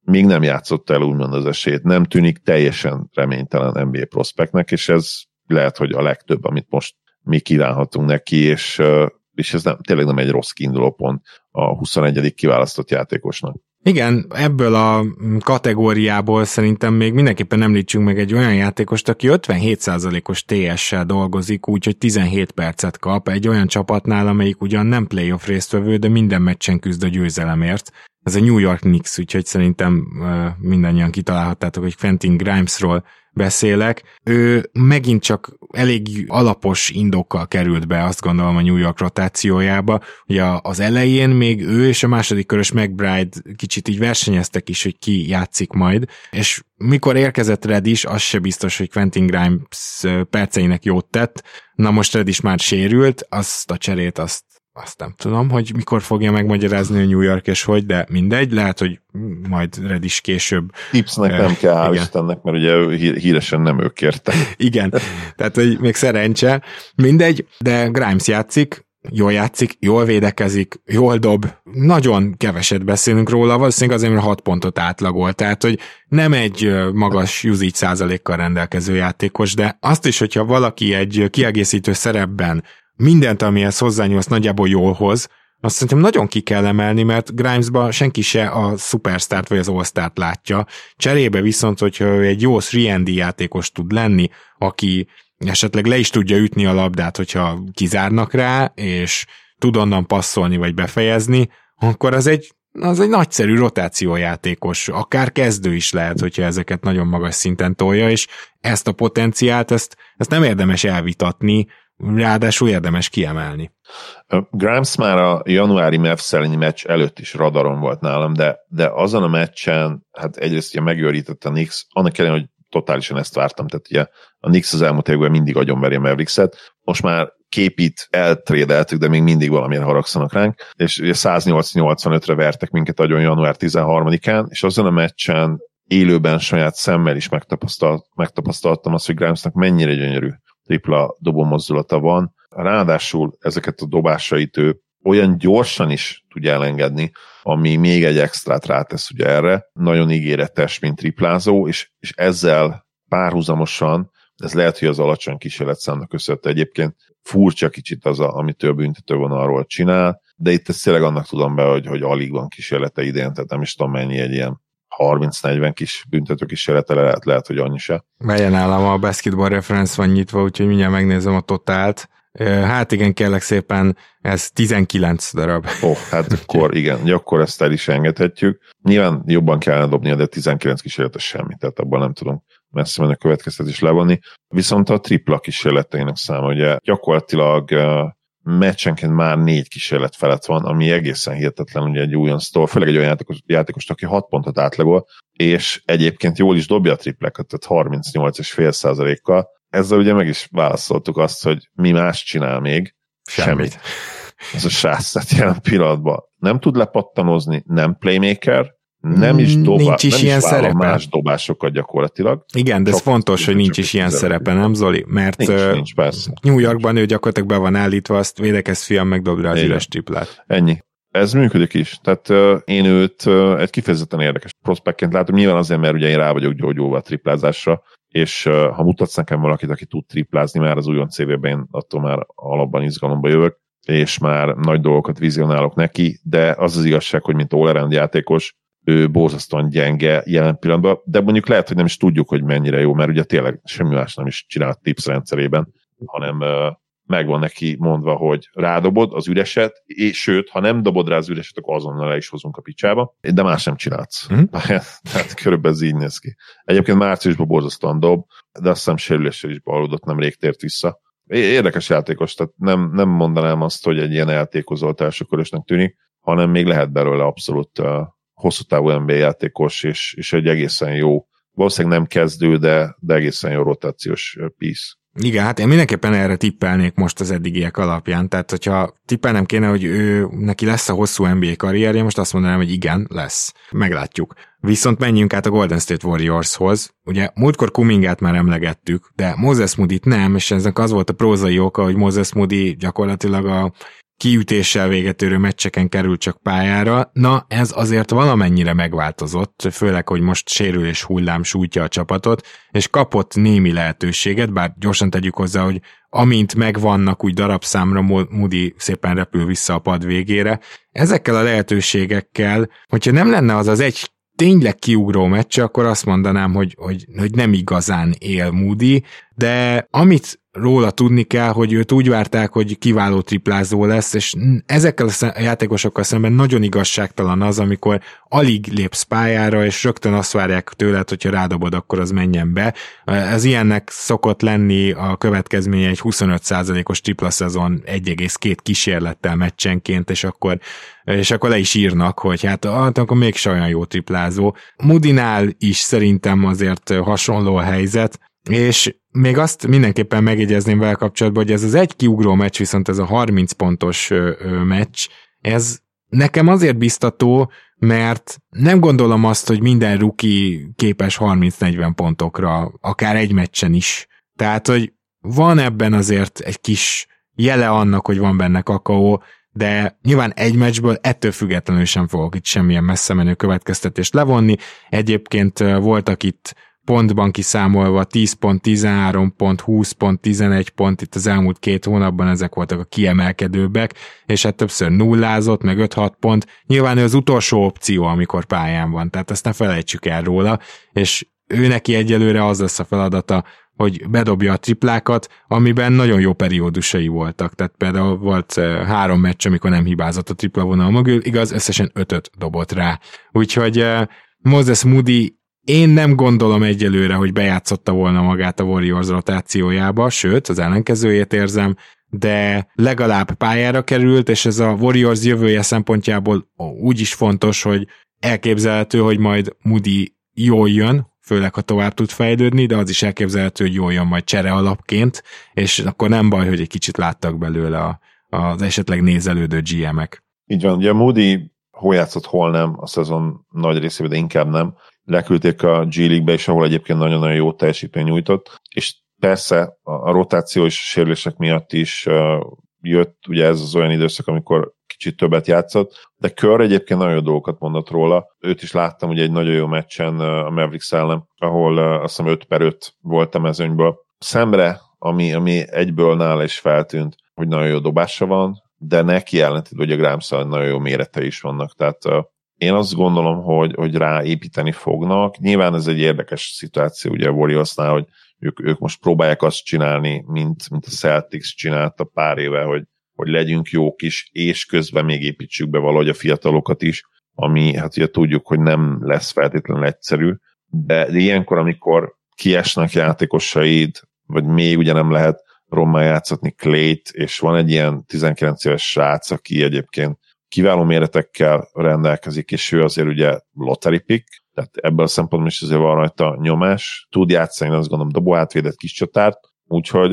még nem játszott el úgymond az esélyt, nem tűnik teljesen reménytelen NBA prospektnek, és ez lehet, hogy a legtöbb, amit most mi kívánhatunk neki, és, uh, és ez nem, tényleg nem egy rossz kiinduló pont a 21. kiválasztott játékosnak. Igen, ebből a kategóriából szerintem még mindenképpen említsünk meg egy olyan játékost, aki 57%-os TS-sel dolgozik, úgyhogy 17 percet kap egy olyan csapatnál, amelyik ugyan nem playoff résztvevő, de minden meccsen küzd a győzelemért. Ez a New York Knicks, úgyhogy szerintem mindannyian kitalálhattátok, hogy Quentin Grimesról beszélek. Ő megint csak elég alapos indokkal került be, azt gondolom a New York rotációjába. Ugye az elején még ő és a második körös McBride kicsit így versenyeztek is, hogy ki játszik majd, és mikor érkezett Red is, az se biztos, hogy Quentin Grimes perceinek jót tett. Na most Red is már sérült, azt a cserét azt azt nem tudom, hogy mikor fogja megmagyarázni a New York és hogy, de mindegy, lehet, hogy majd Red is később. Tipsnek nem kell, hál' Istennek, mert ugye híresen nem ők kérte. igen, tehát hogy még szerencse. Mindegy, de Grimes játszik, jól játszik, jól védekezik, jól dob, nagyon keveset beszélünk róla, valószínűleg azért, mert 6 pontot átlagol, tehát hogy nem egy magas usage százalékkal rendelkező játékos, de azt is, hogyha valaki egy kiegészítő szerepben mindent, amihez hozzányúlsz, nagyjából jól hoz, azt szerintem nagyon ki kell emelni, mert Grimesba senki se a superstart vagy az all látja. Cserébe viszont, hogyha ő egy jó 3 játékos tud lenni, aki esetleg le is tudja ütni a labdát, hogyha kizárnak rá, és tud onnan passzolni vagy befejezni, akkor az egy, az egy nagyszerű rotációjátékos, akár kezdő is lehet, hogyha ezeket nagyon magas szinten tolja, és ezt a potenciált, ezt, ezt nem érdemes elvitatni, ráadásul érdemes kiemelni. Grimes már a januári Mavs meccs előtt is radaron volt nálam, de, de azon a meccsen, hát egyrészt ugye megőrített a Knicks, annak ellenére, hogy totálisan ezt vártam, tehát ugye a Knicks az elmúlt években mindig agyonveri a Mavericks-et, most már képít eltrédeltük, de még mindig valamilyen haragszanak ránk, és ugye 185 re vertek minket agyon január 13-án, és azon a meccsen élőben saját szemmel is megtapasztalt, megtapasztaltam azt, hogy Grimesnak mennyire gyönyörű tripla dobó mozdulata van. Ráadásul ezeket a dobásait ő olyan gyorsan is tudja elengedni, ami még egy extrát rátesz ugye erre. Nagyon ígéretes, mint triplázó, és, és ezzel párhuzamosan, ez lehet, hogy az alacsony kísérletszámnak köszönhető egyébként, furcsa kicsit az, a, amit ő büntetővonalról csinál, de itt ezt tényleg annak tudom be, hogy, hogy alig van kísérlete idén, tehát nem is tudom mennyi egy ilyen 30-40 kis büntető kísérlete lehet, lehet, hogy annyi se. Melyen nálam a basketball reference van nyitva, úgyhogy mindjárt megnézem a totált. Hát igen, kérlek szépen, ez 19 darab. Ó, oh, hát akkor igen, akkor ezt el is engedhetjük. Nyilván jobban kellene dobnia, de 19 kísérletes semmi, tehát abban nem tudom messze menő következtetés levonni. Viszont a tripla kísérleteinek száma, ugye gyakorlatilag meccsenként már négy kísérlet felett van, ami egészen hihetetlen, ugye egy újonctól, főleg egy olyan játékos, játékos aki 6 pontot átlagol, és egyébként jól is dobja a tripleket, tehát 38,5 százalékkal. Ezzel ugye meg is válaszoltuk azt, hogy mi más csinál még. Semmit. Semmit. Ez a sászat jelen pillanatban. Nem tud lepattanozni, nem playmaker, nem is dobál, nincs is nem ilyen is szerepe. más dobásokat gyakorlatilag. Igen, de ez fontos, hogy nincs is ilyen szerepe, nem Zoli? Mert nincs, uh, nincs, persze. New Yorkban ő gyakorlatilag be van állítva, azt védekez fiam, megdob rá az üres triplát. Ennyi. Ez működik is. Tehát uh, én őt uh, egy kifejezetten érdekes prospektként látom, nyilván azért, mert ugye én rá vagyok gyógyulva a triplázásra, és uh, ha mutatsz nekem valakit, aki tud triplázni már az újon CV-ben, én attól már alapban izgalomba jövök, és már nagy dolgokat vizionálok neki, de az az igazság, hogy mint all játékos, ő borzasztóan gyenge jelen pillanatban, de mondjuk lehet, hogy nem is tudjuk, hogy mennyire jó, mert ugye tényleg semmi más nem is csinált tips rendszerében, hanem megvan neki mondva, hogy rádobod az üreset, és sőt, ha nem dobod rá az üreset, akkor azonnal le is hozunk a picsába, de más nem csinálsz. Mm. Tehát körülbelül ez így néz ki. Egyébként márciusban borzasztóan dob, de azt hiszem sérüléssel is baludott, nem rég tért vissza. Érdekes játékos, tehát nem, nem mondanám azt, hogy egy ilyen eltékozolt elsőkörösnek tűnik, hanem még lehet belőle abszolút hosszú távú NBA játékos, és, és egy egészen jó, valószínűleg nem kezdő, de, de egészen jó rotációs piece. Igen, hát én mindenképpen erre tippelnék most az eddigiek alapján, tehát hogyha tippelnem kéne, hogy ő, neki lesz a hosszú NBA karrierje, most azt mondanám, hogy igen, lesz. Meglátjuk. Viszont menjünk át a Golden State Warriorshoz. Ugye múltkor Kumingát már emlegettük, de Moses Moody nem, és ezek az volt a prózai oka, hogy Moses Moody gyakorlatilag a kiütéssel véget érő meccseken került csak pályára. Na, ez azért valamennyire megváltozott, főleg, hogy most sérülés hullám sújtja a csapatot, és kapott némi lehetőséget, bár gyorsan tegyük hozzá, hogy amint megvannak úgy darabszámra, Moody szépen repül vissza a pad végére. Ezekkel a lehetőségekkel, hogyha nem lenne az az egy tényleg kiugró meccs, akkor azt mondanám, hogy, hogy, hogy nem igazán él Moody, de amit róla tudni kell, hogy őt úgy várták, hogy kiváló triplázó lesz, és ezekkel a játékosokkal szemben nagyon igazságtalan az, amikor alig lépsz pályára, és rögtön azt várják tőled, hogyha rádobod, akkor az menjen be. Ez ilyennek szokott lenni a következménye egy 25%-os tripla szezon 1,2 kísérlettel meccsenként, és akkor és akkor le is írnak, hogy hát, hát akkor mégse olyan jó triplázó. Mudinál is szerintem azért hasonló a helyzet, és még azt mindenképpen megjegyezném vele kapcsolatban, hogy ez az egy kiugró meccs, viszont ez a 30 pontos meccs, ez nekem azért biztató, mert nem gondolom azt, hogy minden ruki képes 30-40 pontokra, akár egy meccsen is. Tehát, hogy van ebben azért egy kis jele annak, hogy van benne kakaó, de nyilván egy meccsből ettől függetlenül sem fogok itt semmilyen messze menő következtetést levonni. Egyébként voltak itt pontban kiszámolva 10 pont, 13 pont, 20 pont, 11 pont, itt az elmúlt két hónapban ezek voltak a kiemelkedőbbek, és hát többször nullázott, meg 5-6 pont. Nyilván ő az utolsó opció, amikor pályán van, tehát ezt ne felejtsük el róla, és ő neki egyelőre az lesz a feladata, hogy bedobja a triplákat, amiben nagyon jó periódusai voltak. Tehát például volt három meccs, amikor nem hibázott a tripla vonal mögül, igaz, összesen ötöt dobott rá. Úgyhogy Moses Moody én nem gondolom egyelőre, hogy bejátszotta volna magát a Warriors rotációjába, sőt, az ellenkezőjét érzem, de legalább pályára került, és ez a Warriors jövője szempontjából úgy is fontos, hogy elképzelhető, hogy majd Moody jól jön, főleg ha tovább tud fejlődni, de az is elképzelhető, hogy jól jön majd csere alapként, és akkor nem baj, hogy egy kicsit láttak belőle a, az esetleg nézelődő GM-ek. Így van, ugye Moody hol játszott, hol nem, a szezon nagy részében, de inkább nem. Leküldték a G League-be is, ahol egyébként nagyon-nagyon jó teljesítmény nyújtott, és persze a, rotáció és a sérülések miatt is jött, ugye ez az olyan időszak, amikor kicsit többet játszott, de Kör egyébként nagyon dolgokat mondott róla. Őt is láttam ugye egy nagyon jó meccsen a Mavericks ellen, ahol azt hiszem 5 per 5 volt a mezőnyből. Szemre, ami, ami egyből nála is feltűnt, hogy nagyon jó dobása van, de neki jelentett, hogy a grimes nagyon jó mérete is vannak, tehát én azt gondolom, hogy, hogy ráépíteni fognak. Nyilván ez egy érdekes szituáció ugye a Warriorsnál, hogy ők, ők most próbálják azt csinálni, mint, mint a Celtics csinálta pár éve, hogy hogy legyünk jók is, és közben még építsük be valahogy a fiatalokat is, ami hát ugye tudjuk, hogy nem lesz feltétlenül egyszerű, de, de ilyenkor, amikor kiesnek játékosaid, vagy még ugye nem lehet rommá játszatni Clayt, és van egy ilyen 19 éves srác, aki egyébként kiváló méretekkel rendelkezik, és ő azért ugye lottery pick, tehát ebből a szempontból is azért van rajta nyomás, tud játszani, azt gondolom, dobóátvédett kis csatárt, úgyhogy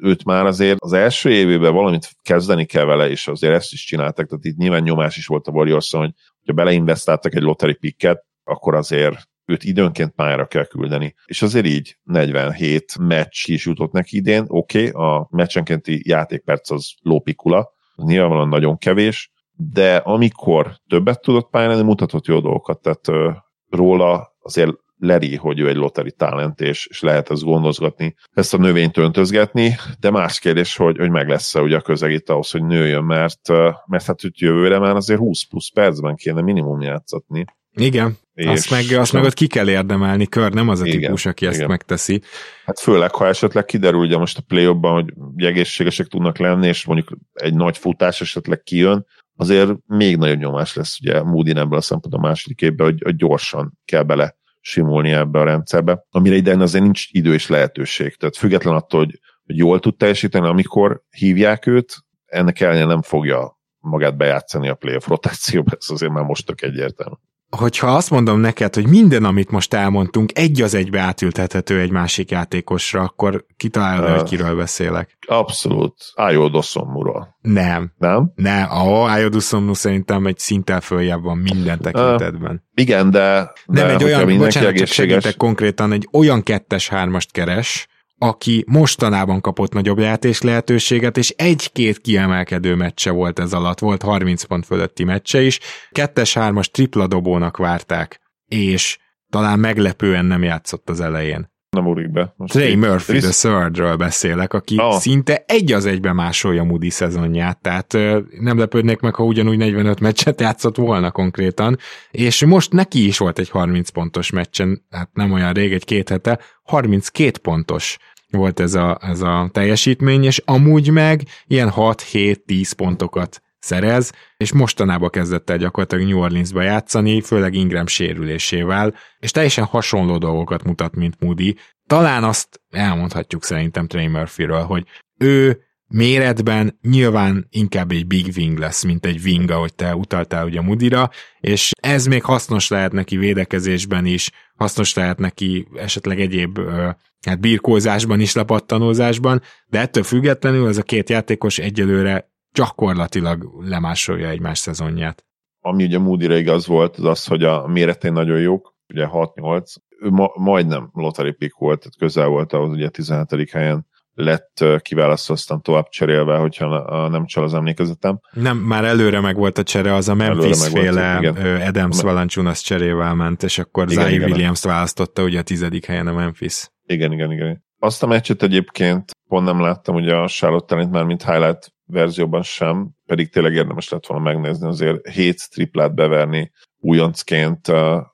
őt már azért az első évében valamit kezdeni kell vele, és azért ezt is csináltak, tehát itt nyilván nyomás is volt a warriors hogy ha beleinvestáltak egy lottery picket, akkor azért őt időnként pályára kell küldeni. És azért így 47 meccs is jutott neki idén, oké, okay, a meccsenkénti játékperc az lópikula, nyilvánvalóan nagyon kevés, de amikor többet tudott pályára, mutatott jó dolgokat, tehát ö, róla azért leri, hogy ő egy lottery talent, és, és lehet ezt gondozgatni, ezt a növényt öntözgetni, de más kérdés, hogy, hogy meg lesz-e ugye a közegít ahhoz, hogy nőjön, mert, mert hát hogy jövőre már azért 20 plusz percben kéne minimum játszatni. Igen, és azt meg, azt meg ott ki kell érdemelni, kör nem az a igen, típus, aki igen. ezt megteszi. Hát főleg, ha esetleg kiderül ugye most a play hogy egészségesek tudnak lenni, és mondjuk egy nagy futás esetleg kijön, azért még nagyobb nyomás lesz ugye Moody ebből a szempontból a második évben, hogy, hogy gyorsan kell bele simulni ebbe a rendszerbe, amire idején azért nincs idő és lehetőség. Tehát független attól, hogy, hogy jól tud teljesíteni, amikor hívják őt, ennek ellenére nem fogja magát bejátszani a playoff rotációba, ez azért már most tök egyértelmű hogyha azt mondom neked, hogy minden, amit most elmondtunk, egy az egybe átültethető egy másik játékosra, akkor kitalálod, uh, hogy kiről beszélek. Abszolút. Ájó Dossomura. Nem. Nem? Nem. A Ájó Dossomura szerintem egy szinten följebb van minden tekintetben. Uh, igen, de, de nem egy olyan, bocsánat, csak segítek konkrétan, egy olyan kettes-hármast keres, aki mostanában kapott nagyobb játék lehetőséget, és egy-két kiemelkedő meccse volt ez alatt, volt 30 pont fölötti meccse is, kettes-hármas tripla dobónak várták, és talán meglepően nem játszott az elején. Nem úrik be. Most Trey Murphy the third beszélek, aki oh. szinte egy az egybe másolja Moody szezonját, tehát nem lepődnék meg, ha ugyanúgy 45 meccset játszott volna konkrétan, és most neki is volt egy 30 pontos meccsen, hát nem olyan rég, egy két hete, 32 pontos volt ez a, ez a teljesítmény, és amúgy meg ilyen 6-7-10 pontokat szerez, és mostanában kezdett el gyakorlatilag New Orleansba játszani, főleg Ingram sérülésével, és teljesen hasonló dolgokat mutat, mint Moody. Talán azt elmondhatjuk szerintem Trey Murphyről, hogy ő méretben nyilván inkább egy big wing lesz, mint egy wing, ahogy te utaltál ugye Mudira, és ez még hasznos lehet neki védekezésben is, hasznos lehet neki esetleg egyéb hát birkózásban is, lepattanózásban, de ettől függetlenül ez a két játékos egyelőre gyakorlatilag lemásolja egymás szezonját. Ami ugye Moody-re igaz volt, az az, hogy a méretén nagyon jók, ugye 6-8, ő ma, majdnem lottery pick volt, tehát közel volt ahhoz, ugye 17. helyen lett kiválasztva, aztán tovább cserélve, hogyha nem csal az emlékezetem. Nem, már előre meg volt a csere, az a Memphis féle Adams Valanciunas cserével ment, és akkor Zai Williams-t választotta ugye a tizedik helyen a Memphis. Igen, igen, igen. Azt a meccset egyébként pont nem láttam ugye a Charlotte már, mint highlight verzióban sem, pedig tényleg érdemes lett volna megnézni, azért 7 triplát beverni újoncként,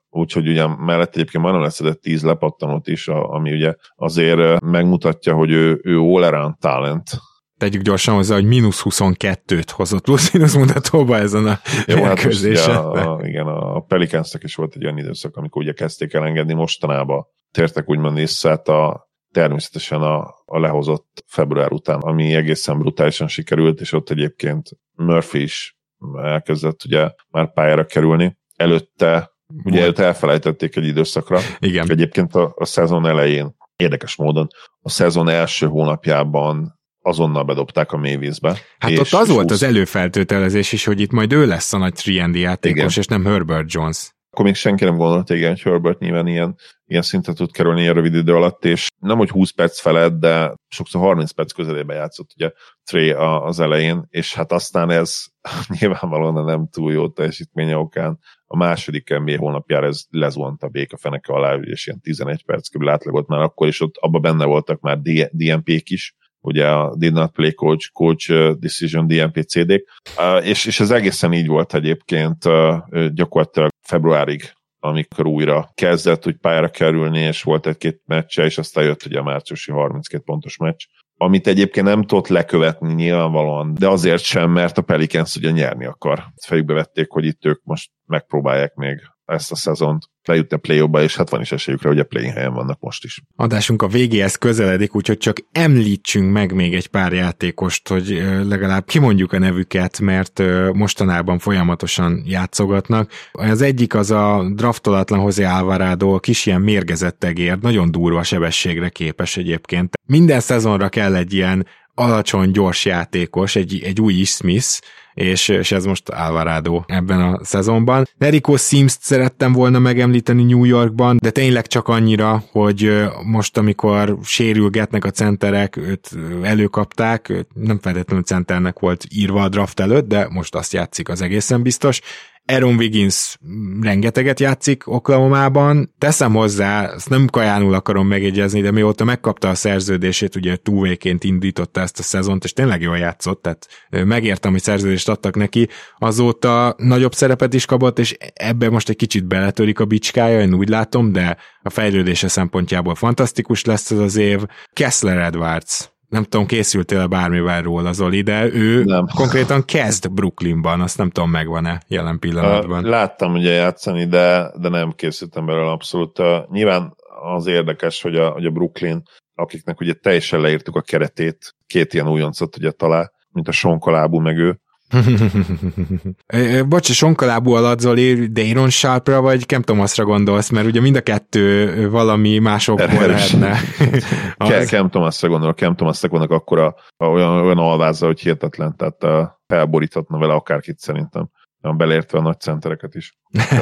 úgyhogy ugye mellett egyébként majdnem leszedett 10 lepattanót is, ami ugye azért megmutatja, hogy ő, ő all-around talent, tegyük gyorsan hozzá, hogy mínusz 22-t hozott plusz-mínusz mutatóba ezen a Jó, hát most a, a, igen, a Pelicansnek is volt egy olyan időszak, amikor ugye kezdték el engedni mostanában tértek úgymond vissza, hát a, természetesen a, a lehozott február után, ami egészen brutálisan sikerült, és ott egyébként Murphy is elkezdett ugye már pályára kerülni. Előtte ugye előtte elfelejtették egy időszakra. Igen. Egyébként a, a szezon elején, érdekes módon, a szezon első hónapjában azonnal bedobták a mélyvízbe. Hát és, ott az volt 20... az előfeltételezés is, hogy itt majd ő lesz a nagy 3 játékos, Igen. és nem Herbert Jones akkor még senki nem gondolta, igen, hogy Herbert nyilván ilyen, ilyen szintet tud kerülni ilyen rövid idő alatt, és nem, hogy 20 perc felett, de sokszor 30 perc közelébe játszott ugye Trey az elején, és hát aztán ez nyilvánvalóan nem túl jó teljesítménye okán. A második NBA hónapjára ez lezuhant a béka feneke alá, és ilyen 11 perc körül átlagolt már akkor, és ott abban benne voltak már DMP-k is, ugye a Did Not Play Coach, Coach uh, Decision DMP CD-k, uh, és, és ez egészen így volt egyébként uh, gyakorlatilag februárig amikor újra kezdett úgy pályára kerülni, és volt egy-két meccse, és aztán jött ugye a márciusi 32 pontos meccs, amit egyébként nem tudott lekövetni nyilvánvalóan, de azért sem, mert a Pelicans ugye nyerni akar. Fejükbe vették, hogy itt ők most megpróbálják még ezt a szezont lejutni a play és hát van is esélyükre, hogy a play helyen vannak most is. Adásunk a végéhez közeledik, úgyhogy csak említsünk meg még egy pár játékost, hogy legalább kimondjuk a nevüket, mert mostanában folyamatosan játszogatnak. Az egyik az a draftolatlan José Alvarado, kis ilyen mérgezett egér, nagyon durva sebességre képes egyébként. Minden szezonra kell egy ilyen alacsony, gyors játékos, egy, egy új Smith, és, és ez most Alvarado ebben a szezonban. Erico Sims-t szerettem volna megemlíteni New Yorkban, de tényleg csak annyira, hogy most, amikor sérülgetnek a centerek, őt előkapták, nem feltétlenül centernek volt írva a draft előtt, de most azt játszik az egészen biztos. Aaron Wiggins rengeteget játszik Oklahoma-ban. Teszem hozzá, ezt nem kajánul akarom megjegyezni, de mióta megkapta a szerződését, ugye túvéként indította ezt a szezont, és tényleg jól játszott, tehát megértem, hogy szerződést adtak neki, azóta nagyobb szerepet is kapott, és ebbe most egy kicsit beletörik a bicskája, én úgy látom, de a fejlődése szempontjából fantasztikus lesz ez az év. Kessler Edwards, nem tudom, készültél bármivel róla, Zoli, de ő nem. konkrétan kezd Brooklynban, azt nem tudom, megvan-e jelen pillanatban. Láttam ugye játszani, de, de nem készültem belőle abszolút. Nyilván az érdekes, hogy a, hogy a Brooklyn, akiknek ugye teljesen leírtuk a keretét, két ilyen újoncot ugye talál, mint a Sonkalábú meg ő, Bocs, sonkalábú alatt Zoli, Dayron Sharpra vagy Kem Thomasra gondolsz, mert ugye mind a kettő valami másokból lehetne. Az... Kem Thomasra gondolok, Kem Thomasnak vannak akkora olyan, olyan alvázza, hogy hihetetlen, tehát uh, felboríthatna vele akárkit szerintem. Belértve a nagy centereket is.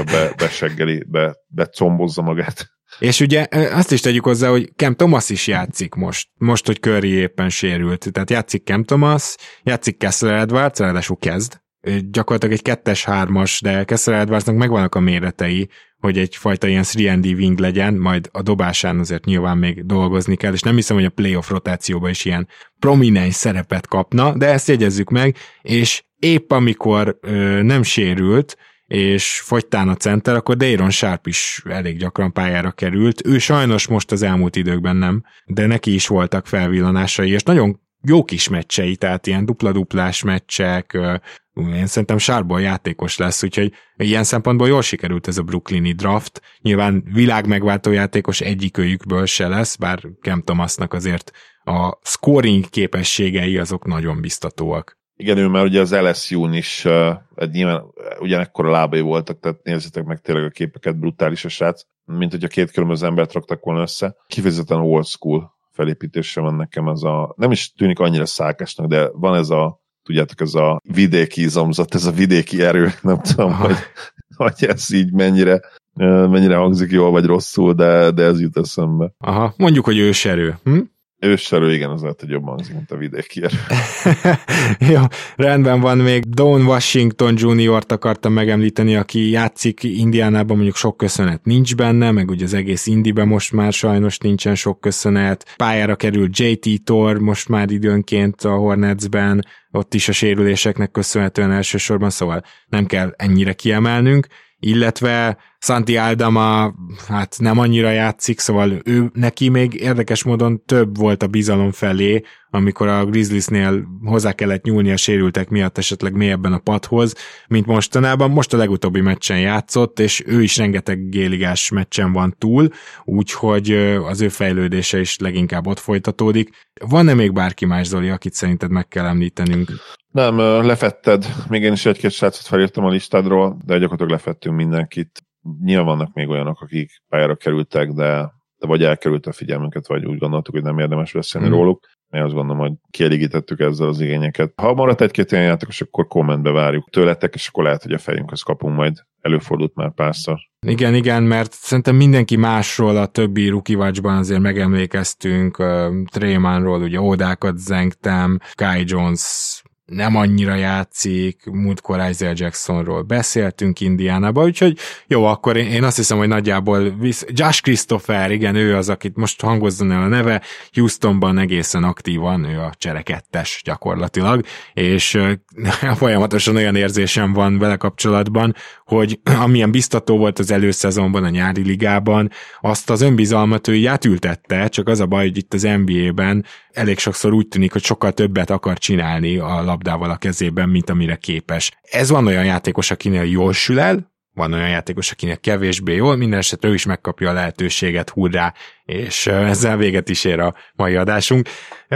Be, beseggeli, be, becombozza magát. És ugye azt is tegyük hozzá, hogy Cam Thomas is játszik most, most, hogy Curry éppen sérült. Tehát játszik Cam Thomas, játszik Kessler Edwards, ráadásul kezd. Gyakorlatilag egy kettes-hármas, de Kessler Edwardsnak megvannak a méretei, hogy egyfajta ilyen 3 wing legyen, majd a dobásán azért nyilván még dolgozni kell, és nem hiszem, hogy a playoff rotációban is ilyen prominens szerepet kapna, de ezt jegyezzük meg, és épp amikor ö, nem sérült, és fogytán a center, akkor Dayron Sharp is elég gyakran pályára került. Ő sajnos most az elmúlt időkben nem, de neki is voltak felvillanásai, és nagyon jó kis meccsei, tehát ilyen dupla-duplás meccsek, én szerintem Sárból játékos lesz, úgyhogy ilyen szempontból jól sikerült ez a brooklyni draft. Nyilván világ megváltó játékos egyikőjükből se lesz, bár Cam Thomasnak azért a scoring képességei azok nagyon biztatóak. Igen, ő már ugye az LSU-n is egy nyilván ugyanekkor a lábai voltak, tehát nézzétek meg tényleg a képeket, brutális a srác, mint hogyha két különböző embert raktak volna össze. Kifejezetten old school felépítése van nekem ez a, nem is tűnik annyira szákásnak, de van ez a, tudjátok, ez a vidéki izomzat, ez a vidéki erő, nem tudom, hogy, hogy ez így mennyire, mennyire hangzik jól vagy rosszul, de, de ez jut eszembe. Aha, mondjuk, hogy őserő. Hm? Ősszerű, igen, az lehet, hogy jobban hangzik, mint a vidéki erő. Jó, rendben van, még Don Washington Jr.-t akartam megemlíteni, aki játszik Indiánában, mondjuk sok köszönet nincs benne, meg ugye az egész Indiben most már sajnos nincsen sok köszönet. Pályára került JT Tor most már időnként a Hornetsben, ott is a sérüléseknek köszönhetően elsősorban, szóval nem kell ennyire kiemelnünk illetve Santi Aldama hát nem annyira játszik, szóval ő neki még érdekes módon több volt a bizalom felé, amikor a Grizzliesnél hozzá kellett nyúlni a sérültek miatt esetleg mélyebben a padhoz, mint mostanában. Most a legutóbbi meccsen játszott, és ő is rengeteg géligás meccsen van túl, úgyhogy az ő fejlődése is leginkább ott folytatódik. Van-e még bárki más, Zoli, akit szerinted meg kell említenünk? Nem, lefetted. Még én is egy-két srácot felírtam a listádról, de gyakorlatilag lefettünk mindenkit. Nyilván vannak még olyanok, akik pályára kerültek, de, de vagy elkerült a figyelmünket, vagy úgy gondoltuk, hogy nem érdemes beszélni mm. róluk. Én azt gondolom, hogy kielégítettük ezzel az igényeket. Ha maradt egy-két ilyen játékos, akkor kommentbe várjuk tőletek, és akkor lehet, hogy a fejünkhöz kapunk majd. Előfordult már párszor. Igen, igen, mert szerintem mindenki másról a többi Rookie Watch-ban azért megemlékeztünk, uh, Traymanról ugye ódákat zengtem, Kai Jones nem annyira játszik, múltkor Isaiah Jacksonról beszéltünk Indiánába, úgyhogy jó, akkor én, én azt hiszem, hogy nagyjából visz... Josh Christopher, igen, ő az, akit most hangozzon el a neve, Houstonban egészen aktívan, ő a cserekettes gyakorlatilag, és folyamatosan olyan érzésem van vele kapcsolatban, hogy amilyen biztató volt az előszezonban, a nyári ligában, azt az önbizalmat ő átültette, csak az a baj, hogy itt az NBA-ben elég sokszor úgy tűnik, hogy sokkal többet akar csinálni a labdával a kezében, mint amire képes. Ez van olyan játékos, akinél jól sül el, van olyan játékos, akinek kevésbé jól, minden esetre ő is megkapja a lehetőséget, hurrá, és ezzel véget is ér a mai adásunk.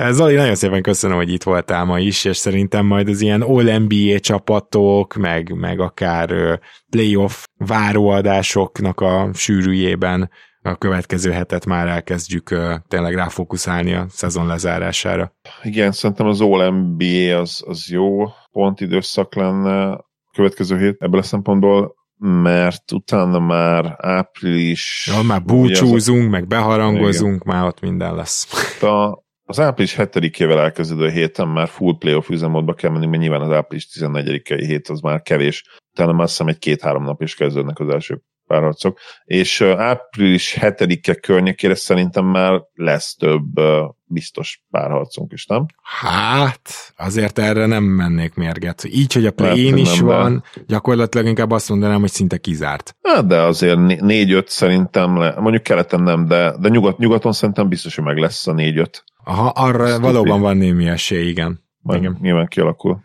Zoli, nagyon szépen köszönöm, hogy itt voltál ma is, és szerintem majd az ilyen All-NBA csapatok, meg, meg akár playoff váróadásoknak a sűrűjében a következő hetet már elkezdjük uh, tényleg ráfókuszálni a szezon lezárására. Igen, szerintem az All-NBA az, az jó pont időszak lenne a következő hét ebből a szempontból, mert utána már április... Ja, már búcsúzunk, a... meg beharangozunk, igen. már ott minden lesz. A, az április 7-ével elkezdődő héten már full playoff üzemmódba kell menni, mert nyilván az április 14-i hét az már kevés. Utána már azt hiszem egy két-három nap is kezdődnek az első párharcok, és április 7-e környékére szerintem már lesz több biztos párharcunk is, nem? Hát, azért erre nem mennék mérget. Így, hogy a play is van, de... gyakorlatilag inkább azt mondanám, hogy szinte kizárt. Hát, de azért négy-öt szerintem, le, mondjuk keleten nem, de, de nyugat, nyugaton szerintem biztos, hogy meg lesz a négy-öt. Aha, arra Ezt valóban van némi esély, igen. Majd igen. Nyilván kialakul.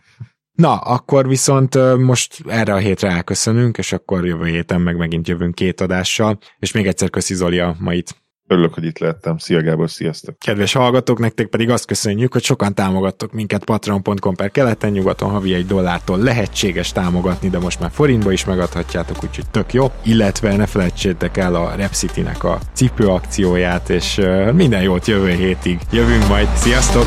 Na, akkor viszont most erre a hétre elköszönünk, és akkor jövő héten meg megint jövünk két adással, és még egyszer köszi Zoli a mait. Örülök, hogy itt lettem. Szia Gábor, sziasztok! Kedves hallgatók, nektek pedig azt köszönjük, hogy sokan támogattok minket patreon.com per keleten nyugaton havi egy dollártól lehetséges támogatni, de most már forintba is megadhatjátok, úgyhogy tök jó. Illetve ne felejtsétek el a Repcity-nek a cipő akcióját, és minden jót jövő hétig. Jövünk majd, sziasztok!